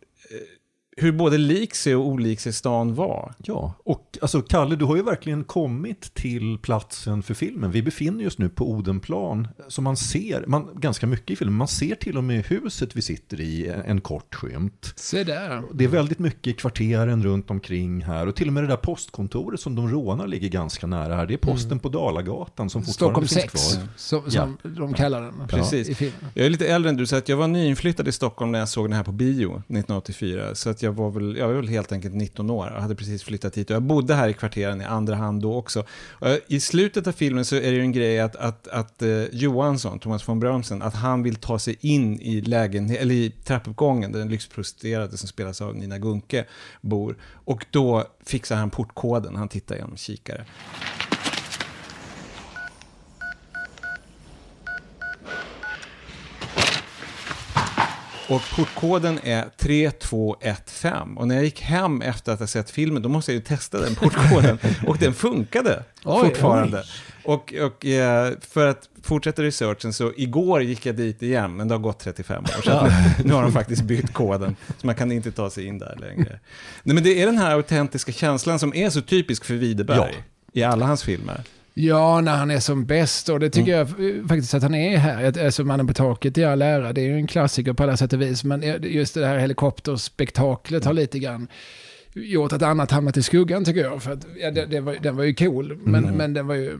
hur både lik sig och olik sig stan var. Ja, och alltså Kalle, du har ju verkligen kommit till platsen för filmen. Vi befinner oss nu på Odenplan, som man ser man, ganska mycket i filmen. Man ser till och med huset vi sitter i en kort skymt. Se där. Det är väldigt mycket kvarteren runt omkring här och till och med det där postkontoret som de rånar ligger ganska nära här. Det är posten på Dalagatan som fortfarande Stockholm finns 6, kvar. som, som de kallar den Precis. i filmen. Jag är lite äldre än du, så att jag var nyinflyttad i Stockholm när jag såg den här på bio 1984. Så att jag var väl, jag var väl helt enkelt 19 år och hade precis flyttat hit. Och jag bodde här i kvarteren i andra hand då också. Eh, I slutet av filmen så är det ju en grej att, att, att eh, Johansson, Thomas von Brömsen, att han vill ta sig in i lägenhet, eller i trappuppgången där den lyxprostituerade som spelas av Nina Gunke bor. Och då fixar han portkoden, han tittar genom kikare. Och portkoden är 3215. Och när jag gick hem efter att ha sett filmen, då måste jag ju testa den portkoden. [laughs] och den funkade Oj, fortfarande. oj. Och, och eh, för att fortsätta researchen, så igår gick jag dit igen, men det har gått 35 år. Så nu, nu har de faktiskt bytt koden, så man kan inte ta sig in där längre. Nej, men det är den här autentiska känslan som är så typisk för Widerberg i alla hans filmer. Ja, när han är som bäst och det tycker jag eh, faktiskt att han är här. Alltså Mannen på taket i all ära, det är ju en klassiker på alla sätt och vis. Men just det här helikopterspektaklet har lite grann gjort att annat hamnat i skuggan tycker jag. För att, ja, det, det var, den var ju cool, men, Mm. men den var ju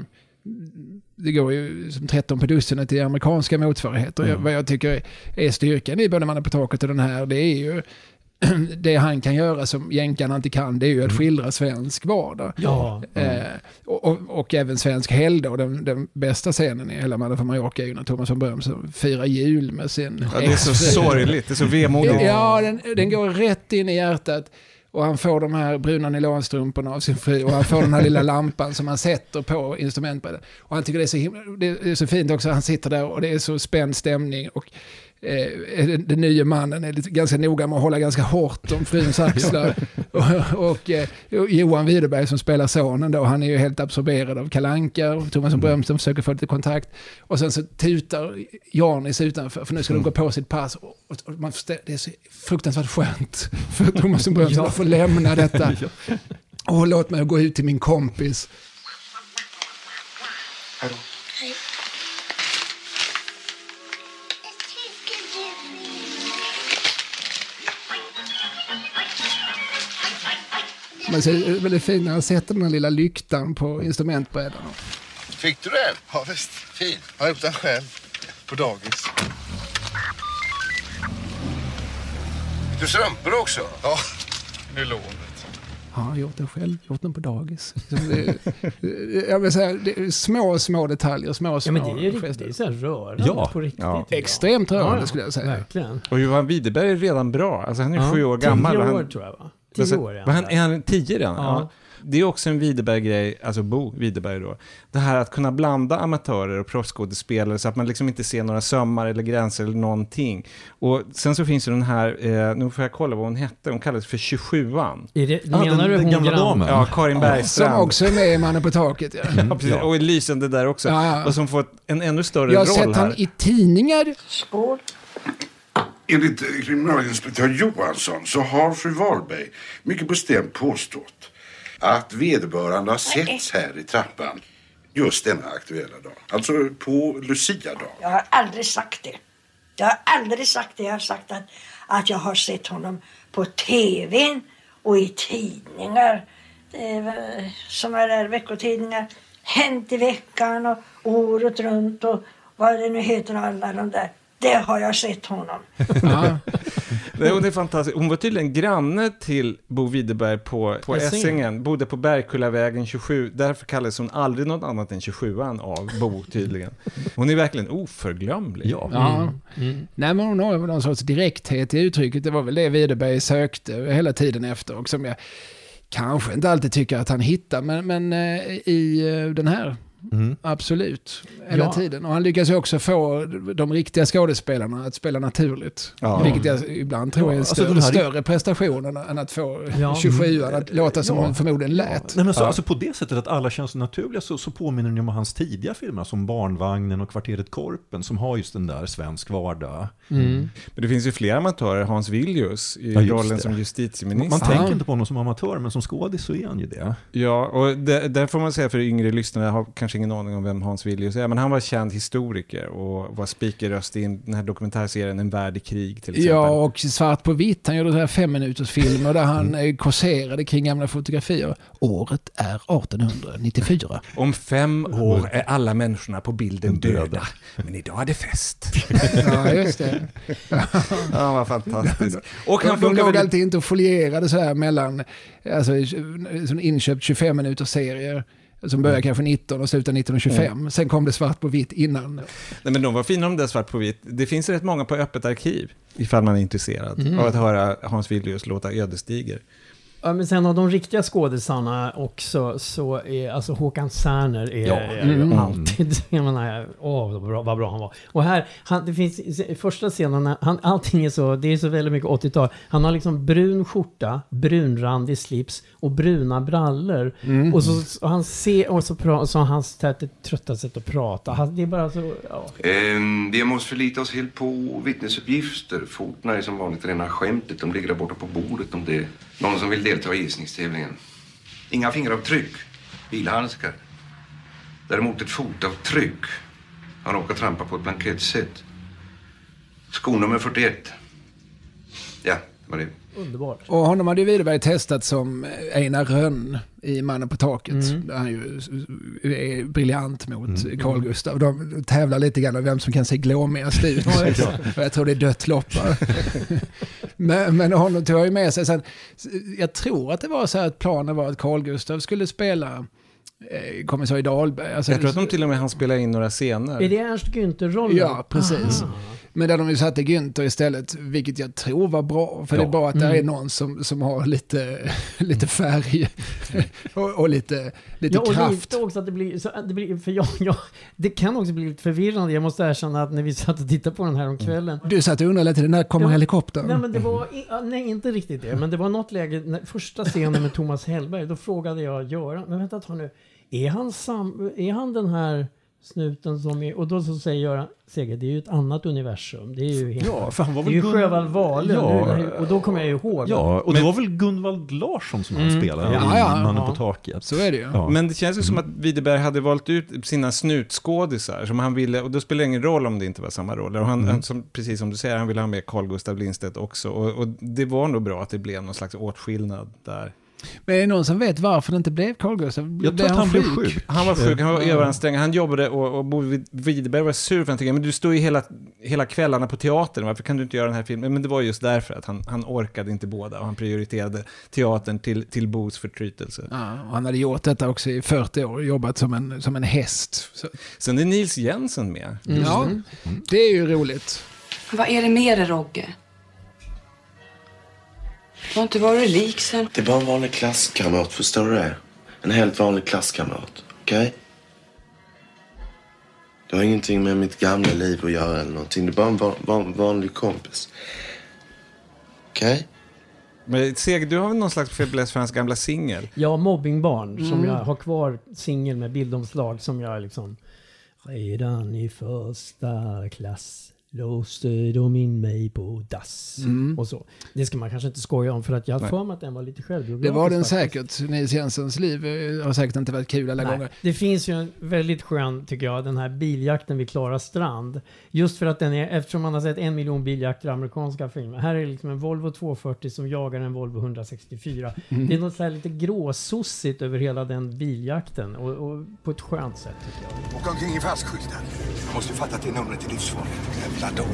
det går ju som 13 på dussinet i amerikanska motsvarigheter. Jag, vad jag tycker är styrkan i både Mannen på taket och den här, det är ju [clears throat] det han kan göra som jänkarna inte kan, det är ju att skildra svensk vardag. Ja. Eh, och, och, och även svensk helgdag. Den, den bästa scenen i hela Mannen från Mallorca är ju när Thomas von Bröms firar jul med sin Ja, det är så sorgligt, det är så vemodigt. Ja, den, den går rätt in i hjärtat. Och han får de här bruna nylonstrumporna av sin fru och han får den här lilla lampan som han sätter på instrumentbrädan. Och han tycker det är så, himla, det är så fint också, han sitter där och det är så spänd stämning. Och eh, den, den nya mannen är lite, ganska noga med att hålla ganska hårt om fruns [laughs] axlar. och, och, eh, Johan Widerberg som spelar sonen då, han är ju helt absorberad av Kalanka och Thomas von Bröms som försöker få lite kontakt. Och sen så tutar Janis utanför, för nu ska de gå på sitt pass. Och, och, och man förstår, det är så fruktansvärt skönt [laughs] för Thomas [laughs] von Bröms Ja. att få lämna detta. Och låt mig gå ut till min kompis. Men så är det väldigt fint när han sätter den här lilla lyktan på instrumentbrädan. Fick du den? Ja, visst. Fin. Jag har gjort den själv. På dagis. Fick du strumpor också? Ja, nylonet. Ja, jag har gjort den själv, gjort den på dagis. Det, [laughs] jag vill säga, det är små, små detaljer, små, små Ja, men det är riktigt, det är så här rörande Ja. på riktigt. Ja. Extremt rörande Ja, skulle jag säga. Verkligen. Och Johan Widerberg är redan bra. Alltså han är Ja, sju år tio gammal. och år han, tror jag, va? Tio Alltså, år är han är han tio redan? Ja. Ja. Det är också en Widerberg-grej, alltså Bo Widerberg då. Det här att kunna blanda amatörer och proffsskådespelare så att man liksom inte ser några sömmar eller gränser eller någonting. Och sen så finns ju den här, eh, nu får jag kolla vad hon hette, hon kallades för 27an. Är det, Ah, menar den- du den hon gamla damen. Ja, Karin Som Bergstrand. också är med i Mannen på taket. Ja. Ja, precis. Och är lysande där också. Ja, ja. Och som får en ännu större Jag har roll sett här. han i tidningar. Skål. Enligt kriminalinspektör Johansson så har fru Wahlberg mycket bestämt påstått att vederbörande har setts här i trappan just denna aktuella dag. Alltså på Lucia-dagen. Jag har aldrig sagt det. Jag har aldrig sagt det. Jag har sagt att, att jag har sett honom på tvn och i tidningar. Eh, som är där, veckotidningar. Hänt i veckan och året runt och vad det nu heter alla de där. Det har jag sett honom. [laughs] Ja. Det är fantastiskt. Hon var tydligen granne till Bo Widerberg på, på Essingen. Essingen. Bodde på Bergkullavägen 27. Därför kallades hon aldrig något annat än 27an av Bo tydligen. Hon är verkligen oförglömlig. Ja. Ja. Mm. Nej, men hon har någon sorts direkthet i uttrycket. Det var väl det Widerberg sökte hela tiden efter. Och som jag kanske inte alltid tycker att han hittar, men, men eh, i eh, den här Mm. Absolut, hela Ja. tiden. Och han lyckas ju också få de riktiga skådespelarna att spela naturligt. Ja. Vilket jag ibland tror är en alltså större, den här- större prestation än, än att få Ja. [laughs] 27 att låta som Ja. hon förmodligen lät. Nej, men så, Ja. alltså på det sättet att alla känns naturliga så, så påminner den om hans tidiga filmer som Barnvagnen och Kvarteret Korpen som har just den där svensk vardag. Mm. Men det finns ju fler amatörer. Hans Villius i rollen det. som Man, justitieminister. man Ja. tänker inte på honom som amatör men som skådis så är han ju det. Ja, och det, där får man säga för yngre lyssnare, har kanske ingen aning om vem Hans Villius är, men han var känd historiker och var speakerröst i den här dokumentärserien En värld i krig till exempel. Ja, och svart på vitt. Han gjorde så här fem minuters filmer där han mm. kåserade kring gamla fotografier. Året är 1894. Om fem år är alla människorna på bilden döda, men idag är det fest. [laughs] Ja, just det. [laughs] Ja, vad fantastiskt. Och han de låg väldigt... alltid inte och folierade så här mellan, alltså som inköpt 25 minuters serier. Som börjar kanske 19 och slutar 1925. Sen kom det svart på vitt innan. Nej, men de var fina de där svart på vitt. Det finns rätt många på öppet arkiv, ifall man är intresserad Mm. av att höra Hans Villius låta ödesdiger. Ja, men sen av de riktiga skådisarna också så är alltså Håkan Särner är, Ja. är Mm. alltid, [laughs] jag menar, åh vad bra, vad bra han var. Och här, han, det finns i första scenen, han, allting är så, det är så väldigt mycket 80-tal. Han har liksom brun skjorta, brunrandig slips och bruna brallor. Mm. Och så och han ser, och så, pra, så har han det trötta sätt att prata. Han, det är bara så, ja. Ehm, vi måste förlita oss helt på vittnesuppgifter. Fotona är som vanligt rena skämtet. De ligger där borta på bordet om det är någon som vill delta i gissningstävlingen. Inga fingeravtryck, bilhandskar. Däremot ett fotavtryck. Han råkade trampa på ett blankettset. Skonummer 41. Ja, det var det Underbart. Och honom hade ju Widerberg testat som Einar Rönn i Mannen på taket. Mm. Där han ju är briljant mot Mm. Carl Gustav. De tävlar lite grann om vem som kan se glåmigast ut. Jag tror det är dött loppar. [laughs] men, men honom tog jag ju med sig sen. Jag tror att det var så här att planen var att Carl Gustav skulle spela eh, kommissarie Dahlberg. Alltså, Jag tror att de till och med han spela in några scener. Är det Ernst Günther-rollen? Ja, precis. Aha. Men där de satte Günther istället, vilket jag tror var bra. För det är Ja. bra att det Mm. är någon som, som har lite, [laughs] lite färg [laughs] och, och lite, lite ja, och kraft. lite också att det blir, så det blir, för jag, jag, det kan också bli lite förvirrande. Jag måste erkänna att när vi satt och tittade på den här om kvällen. Du satt och undrade lite, när kommer Ja, helikoptern? Nej, men det var, ja, nej, inte riktigt det. Men det var något läge, när, första scenen med Thomas Hellberg, då frågade jag Göran, men vänta ett nu, är han, sam, är han den här snuten som är, och då så säger Göran, Seger, det är ju ett annat universum. Det är ju, helt, Ja, för han var det är väl ju Gun- Sjöwall Wahlöö Ja. och då kommer jag ju ihåg. Ja, och Men- det var väl Gunvald Larsson som han Mm. spelade Ja, i ja, Mannen ja. på taket. Så är det ju. Ja. Men det känns ju som att Widerberg hade valt ut sina snutskådisar som han ville, och då spelar det ingen roll om det inte var samma roller. Och han, Mm. han, som, precis som du säger, han ville ha med Carl Gustaf Lindstedt också. Och, och det var nog bra att det blev någon slags åtskillnad där. Men är det någon som vet varför det inte blev Carl Gustav? Jag tror att han blev sjuk. Han var sjuk, han var överansträngd, han jobbade och, och Bo Widerberg var sur för han tänkte, men du står ju hela, hela kvällarna på teatern, varför kan du inte göra den här filmen? Men det var just därför att han, han orkade inte båda och han prioriterade teatern till, till Bos förtrytelse. Ja, och han hade gjort detta också i 40 år, jobbat som en, som en häst. Så, Sen är Nils Jensen med. ja, det är ju roligt. Vad är det med dig, Rogge? Du har inte varit lik sen. Det är bara en vanlig klasskamrat, förstår du det? En helt vanlig klasskamrat, okej? Det har ingenting med mitt gamla liv att göra eller någonting. Det är bara en van, van, vanlig kompis. Okej? Men Seger, du har väl någon slags fäbless för hans gamla singel? Ja, Mobbingbarn som Mm. jag har kvar singel med bildomslag som jag liksom Redan i första klass låste de in mig på dass. Mm. Och så. Det ska man kanske inte skoja om för att jag har för mig att den var lite Det självbiografisk. var den faktiskt. säkert. Nils Jensens liv har säkert inte varit kul alla Nej. gånger. Det finns ju en väldigt skön, tycker jag, den här biljakten vid Klara strand. Just för att den är, eftersom man har sett en miljon biljakter i amerikanska filmer. Här är det liksom en Volvo 240 som jagar en Volvo 164. Mm. Det är något så här lite gråsossigt över hela den biljakten. Och, och på ett skönt sätt, tycker jag. Åka omkring i fastskyltar. Jag måste fatta att det numret är livsfarligt. Jävla.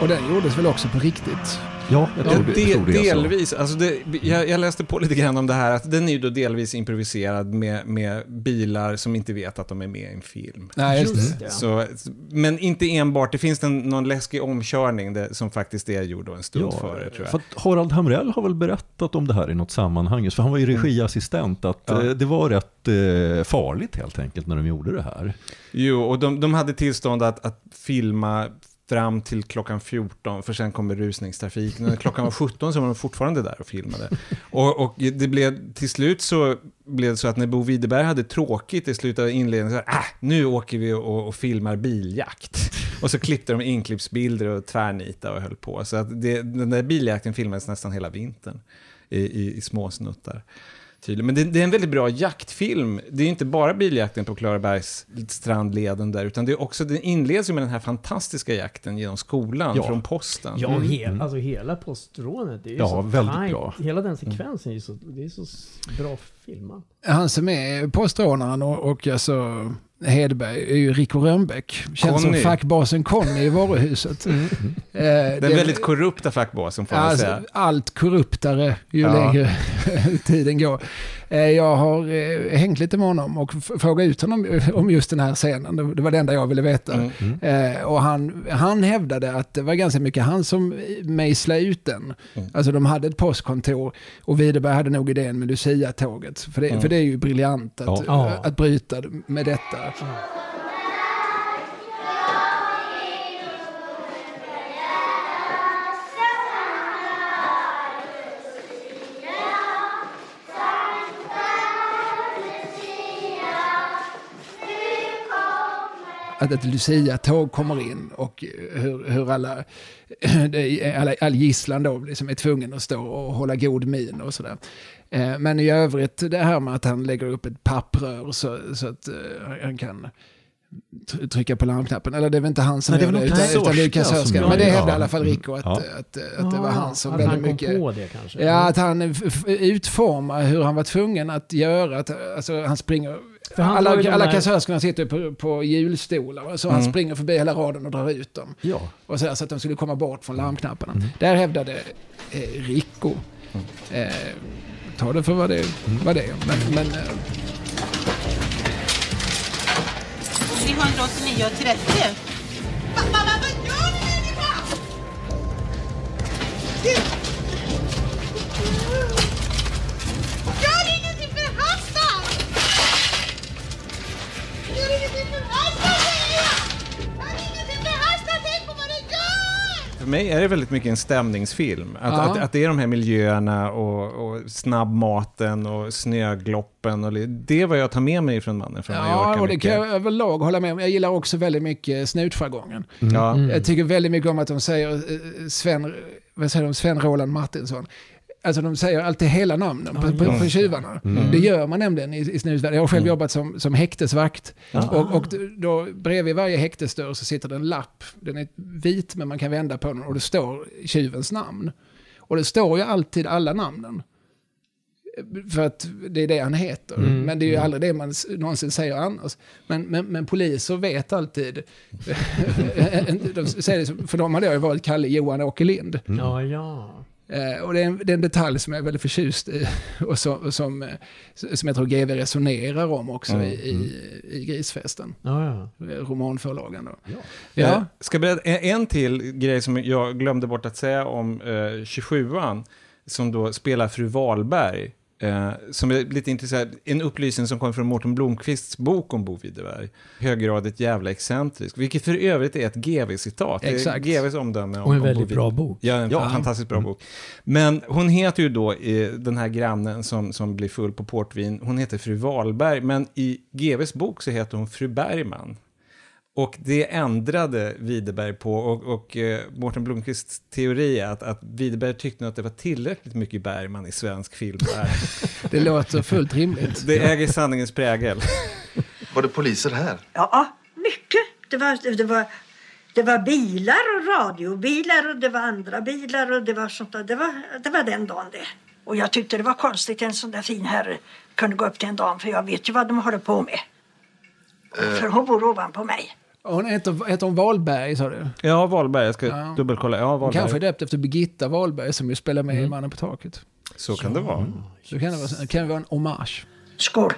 Och den gjordes väl också på riktigt? Ja, jag Ja, tror det, de, jag tror det delvis. Alltså det, jag, jag läste på lite grann om det här, att den är ju då delvis improviserad med, med bilar som inte vet att de är med i en film. Nej, just det. det. Så, men inte enbart, det finns en, någon läskig omkörning det, som faktiskt är gjord då en stund före, tror jag. För att Harald Hamrell har väl berättat om det här i något sammanhang, för han var ju regiassistent, att Ja. eh, det var rätt eh, farligt helt enkelt när de gjorde det här. Jo, och de, de hade tillstånd att, att filma fram till klockan 14, för sen kommer rusningstrafiken. När klockan var 17 så var de fortfarande där och filmade. Och, och det blev, till slut så blev det så att när Bo Widerberg hade tråkigt i slutet av inledningen, så här, ah, nu åker vi och, och filmar biljakt. Och så klippte de inklippsbilder och tvärnita och höll på. Så att det, den där biljakten filmades nästan hela vintern i, i, i små snuttar. Tydligen. Men det, det är en väldigt bra jaktfilm. Det är inte bara biljakten på Klarabergs strandleden där, utan det är också, den inleds ju med den här fantastiska jakten genom skolan Ja. från posten. Ja, Mm. hel, alltså hela postrånet. Det är ju Ja, så väldigt tajt. bra. Hela den sekvensen är ju så, det är så bra filmat. Han som är postrånaren och, och alltså Hedberg är ju Rico Rönnbäck. Känns som Conny. fackbasen Conny i varuhuset. Eh, Den det- väldigt korrupta fackbasen får man Alltså, säga. allt korruptare ju Ja. längre [laughs] tiden går. Eh, Jag har eh, hängt lite med honom och frågat ut honom [laughs] om just den här scenen. Det- var det enda jag ville veta. Mm. Eh, Och han, han hävdade att det var ganska mycket han som mejslade ut den. Alltså de hade ett postkontor och Widerberg hade nog idén med Lucia-tåget. För det, Mm. för det är ju briljant att, Ja. Ja. att bryta med detta. Att ett Lucia-tåg kommer in och hur, hur alla, [clears throat] alla, all gisslan då liksom är tvungen att stå och hålla god min och sådär. Eh, Men i övrigt det här med att han lägger upp ett papprör så, så att eh, han kan tr- trycka på larmknappen. Eller det är väl inte han som Nej, gör det, någon utan, utan kassörskan. gör Men det hävdar i alla fall Rico att, Ja. att, att, att det var han som att väldigt han kom mycket... på det kanske. Ja, att han utformar hur han var tvungen att göra. Att, alltså, han springer... För han alla alla där- kassörskorna sitter på, på hjulstolar. Så han Mm. springer förbi hela raden och drar ut dem. Ja. Och så, här, så att de skulle komma bort från larmknapparna. Mm. Där hävdade eh, Rico. Eh, ta det för vad det, Mm. vad det är. Men, men, eh, 389 och 30. Mamma, vad gör ni människa? För mig är det väldigt mycket en stämningsfilm. Att, Ja. att, att det är de här miljöerna och, och snabbmaten och snögloppen. Och det är vad jag tar med mig från Mannen från Mallorca. Ja, och det mycket. kan jag överlag hålla med om. Jag gillar också väldigt mycket snutjargongen. Mm. Ja. Jag tycker väldigt mycket om att de säger eh, Sven, vad säger de, Sven Roland Martinsson. Alltså de säger alltid hela namnen på, på, på tjuvarna. Mm. Det gör man nämligen i, i snusvärlden. Jag har själv jobbat som, som häktesvakt. Ja. Och, och då bredvid varje häktesdörr så sitter det en lapp. Den är vit men man kan vända på den och det står tjuvens namn. Och det står ju alltid alla namnen. För att det är det han heter. Mm. Men det är ju aldrig det man någonsin säger annars. Men, men, men poliser vet alltid. [laughs] [laughs] de säger det, för de hade ju varit Kalle Johan Åke Lind. Ja, ja. Eh, och det är, en, det är en detalj som jag är väldigt förtjust i. [laughs] Och som, och som, eh, som jag tror GV resonerar om också Mm. i, i, i Grisfesten. Ja, ja. Eh, Romanförlagen då. Ja. Ja. Ska jag berätta en, en till grej som jag glömde bort att säga om eh, 27an, som då spelar fru Wahlberg. Eh, som är lite intressant, en upplysning som kommer från Mårten Blomqvists bok om Bo Widerberg. Höggradigt jävla excentrisk, vilket för övrigt är ett GV-citat. Exakt. GVs omdöme om, Och en om Bo väldigt Widerberg. bra bok. Ja, en Ja. fantastiskt bra bok. Men hon heter ju då, eh, den här grannen som, som blir full på portvin, hon heter fru Wahlberg, men i GVs bok så heter hon fru Bergman. Och det ändrade Widerberg på och, och eh, Mårten Blomqvists teori är att, att Widerberg tyckte att det var tillräckligt mycket Bergman i svensk film. [laughs] Det låter fullt rimligt. det äger sanningens prägel. [laughs] Var det poliser här? Ja, mycket. Det var, det, var, det var bilar och radiobilar och det var andra bilar och det var sånt där. Det var, det var den dagen det. Och jag tyckte det var konstigt en sån där fin herre kunde gå upp till en dam för jag vet ju vad de håller på med. För hon bor ovanpå mig. Hon heter, heter hon Wahlberg sa du? Ja, Wahlberg, jag ska Ja. dubbelkolla. Ja, Wahlberg. kanske är döpt efter Birgitta Wahlberg som ju spelar med Mm. i Mannen på taket. Så kan det vara. Så kan det vara, kan det vara en hommage. Skål!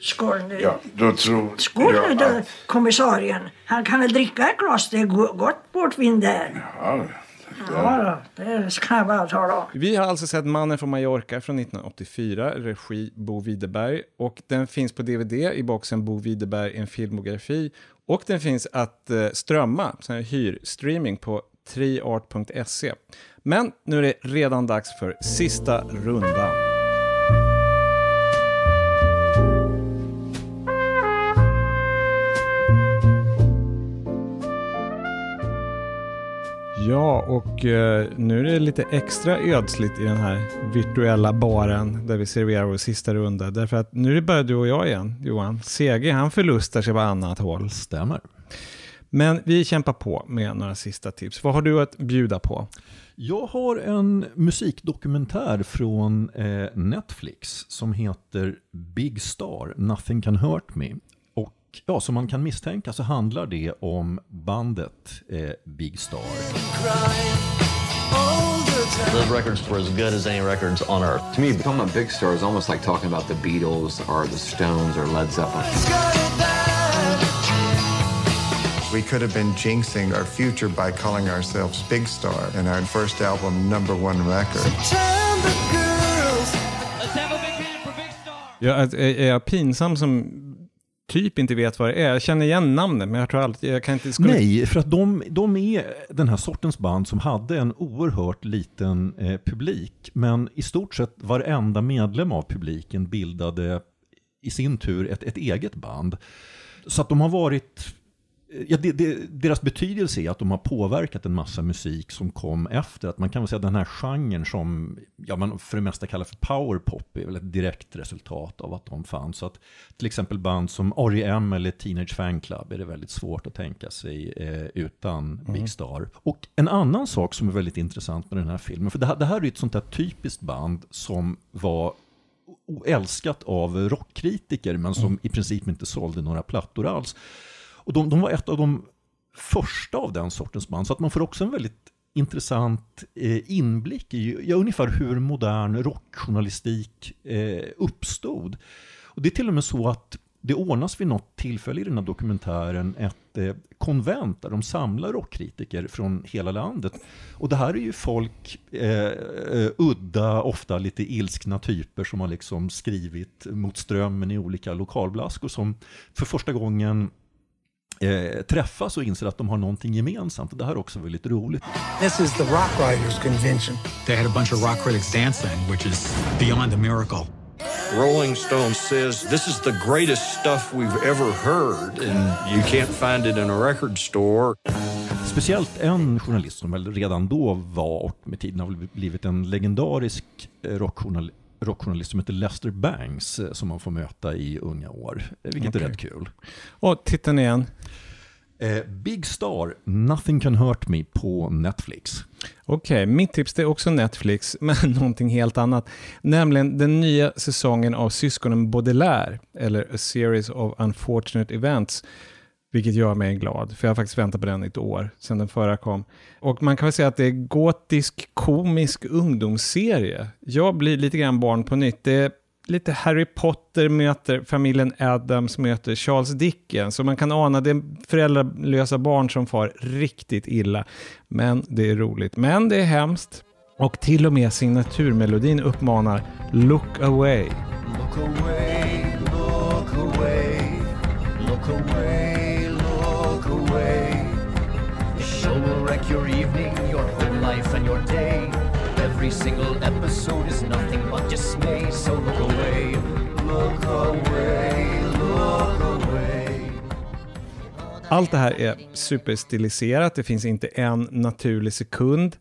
Skål nu. Ja, då tror Skål jag nu då, att... kommissarien. Han kan väl dricka ett glas, det är go- gott portvin där. Ja, Ja, det kan jag bara tala om. Vi har alltså sett Mannen från Mallorca från 1984, regi Bo Widerberg. Och den finns på DVD i boxen Bo Widerberg, en filmografi. Och den finns att eh, strömma, sån här hyrstreaming på triart.se. Men nu är det redan dags för sista rundan. Ja, och eh, nu är det lite extra ödsligt i den här virtuella baren där vi serverar vår sista runda. Därför att nu är det bara du och jag igen, Johan. CG, han förlustar sig på annat håll. Stämmer. Men vi kämpar på med några sista tips. Vad har du att bjuda på? Jag har en musikdokumentär från eh, Netflix som heter Big Star, Nothing Can Hurt Me. Och ja, som man kan misstänka så handlar det om bandet eh, Big Star. Those records were as good as any records on earth. To me, talking about big stars is almost like talking about the Beatles or the Stones or Led Zeppelin. We could have been jinxing our future by calling ourselves Big Star and our first album number one record. Jag är, är jag pinsam som typ inte vet vad det är? Jag känner igen namnet, men jag tror alltid, jag kan inte... Skulle... Nej, för att de, de är den här sortens band som hade en oerhört liten eh, publik. Men i stort sett varenda medlem av publiken bildade i sin tur ett, ett eget band. Så att de har varit Ja, det, det, deras betydelse är att de har påverkat en massa musik som kom efter. Att man kan väl säga att den här genren som ja, man för det mesta kallar för powerpop är väl ett direkt resultat av att de fanns. Så att till exempel band som R.E.M. eller Teenage Fan Club är det väldigt svårt att tänka sig eh, utan Big Star. Och en annan sak som är väldigt intressant med den här filmen, för det här, det här är ett sånt där typiskt band som var älskat av rockkritiker men som i princip inte sålde några plattor alls. Och de, de var ett av de första av den sortens band, så att man får också en väldigt intressant eh, inblick i ja, ungefär hur modern rockjournalistik eh, uppstod. Och det är till och med så att det ordnas vid något tillfälle i den här dokumentären ett eh, konvent där de samlar rockkritiker från hela landet. Och det här är ju folk, eh, eh udda, ofta lite ilskna typer som har liksom skrivit mot strömmen i olika lokalblaskor som för första gången eh, träffas och inser att de har någonting gemensamt. Och det här är också väldigt roligt. This is the Rock Writers Convention. They had a bunch of rock critics dancing, which is beyond a miracle. Rolling Stone says this is the greatest stuff we've ever heard, and you can't find it in a record store. Speciellt en journalist som väl redan då var, och med tiden har blivit en legendarisk eh, rockjournal, rockjournalist som heter Lester Bangs, eh, som man får möta i unga år, eh, vilket Okej. är rätt kul. Och titeln igen? Eh, Big Star, Nothing Can Hurt Me på Netflix. Okej, mitt tips det är också Netflix, [laughs] men någonting helt annat. Nämligen den nya säsongen av Syskonen Baudelaire, eller A Series of Unfortunate Events, vilket gör mig glad, för jag har faktiskt väntat på den i ett år, sedan den förra kom. Och man kan väl säga att det är gotisk, komisk ungdomsserie. Jag blir lite grann barn på nytt. Det är lite Harry Potter möter familjen Adams möter Charles Dickens. Så man kan ana det är föräldralösa barn som far riktigt illa. Men det är roligt. Men det är hemskt. Och till och med signaturmelodin uppmanar Look away. Look away, single episode is nothing but dismay. So look away, look away, look away. Allt det här är superstiliserat, det finns inte en naturlig sekund,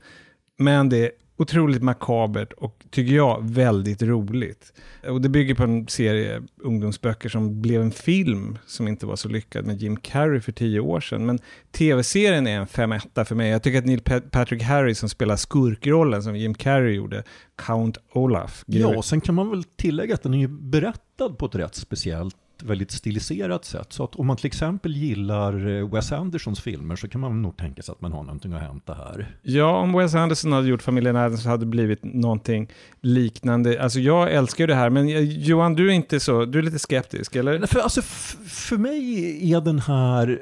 men det är otroligt makabert och, tycker jag, väldigt roligt. Och det bygger på en serie ungdomsböcker som blev en film som inte var så lyckad med Jim Carrey för tio år sedan. Men tv-serien är en femetta för mig. Jag tycker att Neil Pat- Patrick Harris som spelar skurkrollen som Jim Carrey gjorde, Count Olaf. Ja, och sen kan man väl tillägga att den är ju berättad på ett rätt speciellt, väldigt stiliserat sätt. Så att om man till exempel gillar eh, Wes Andersons filmer så kan man nog tänka sig att man har någonting att hämta här. Ja, om Wes Anderson hade gjort Familjen Addams så hade det blivit någonting liknande. Alltså jag älskar ju det här, men eh, Johan, du är inte så, du är lite skeptisk, eller? För, alltså, för mig är den här,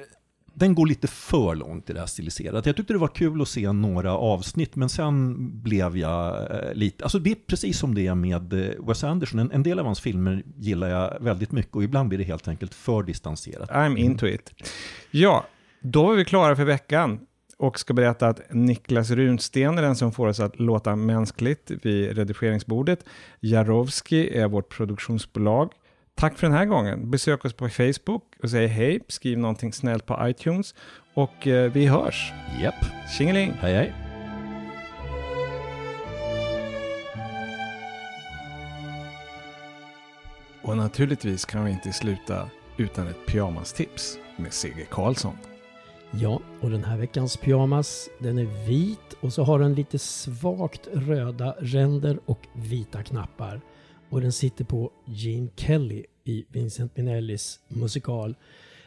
den går lite för långt i det här stiliserat. Jag tyckte det var kul att se några avsnitt, men sen blev jag eh, lite, alltså det är precis som det är med eh, Wes Anderson. En, en del av hans filmer gillar jag väldigt mycket och ibland blir det helt enkelt för distanserat. I'm into it. Ja, då var vi klara för veckan och ska berätta att Niklas Runsten är den som får oss att låta mänskligt vid redigeringsbordet. Jarowski är vårt produktionsbolag. Tack för den här gången. Besök oss på Facebook och säg hej, skriv någonting snällt på iTunes och eh, vi hörs. Japp. Tjingeling! Hej hej! Och naturligtvis kan vi inte sluta utan ett pyjamastips med CG Karlsson. Ja, och den här veckans pyjamas, den är vit och så har den lite svagt röda ränder och vita knappar. Och den sitter på Gene Kelly i Vincent Minnellis musikal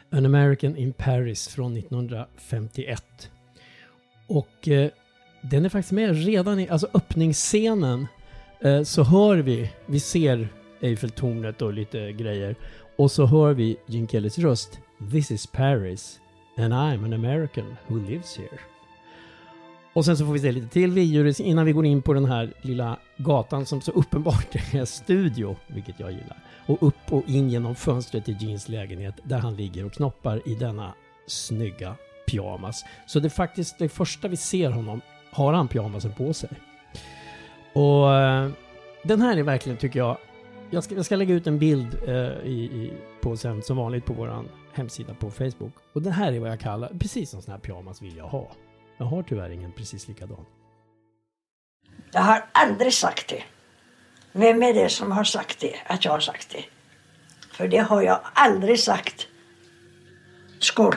An American in Paris från 1951. Och eh, den är faktiskt med redan i alltså öppningsscenen eh, så hör vi, vi ser Eiffeltornet och lite grejer och så hör vi Gene Kellys röst This is Paris and I'm an American who lives here. Och sen så får vi se lite till videor innan vi går in på den här lilla gatan som så uppenbart [laughs] är studio, vilket jag gillar. Och upp och in genom fönstret till Jeans lägenhet där han ligger och knoppar i denna snygga pyjamas. Så det är faktiskt det första vi ser honom har han pyjamasen på sig. Och eh, den här är verkligen, tycker jag, Jag ska, jag ska lägga ut en bild eh, i, i, på, sen, som vanligt på vår hemsida på Facebook. Och det här är vad jag kallar, precis en sån här pyjamas vill jag ha. Jag har tyvärr ingen precis likadan. Jag har aldrig sagt det. Vem är det som har sagt det, att jag har sagt det? För det har jag aldrig sagt. Skål!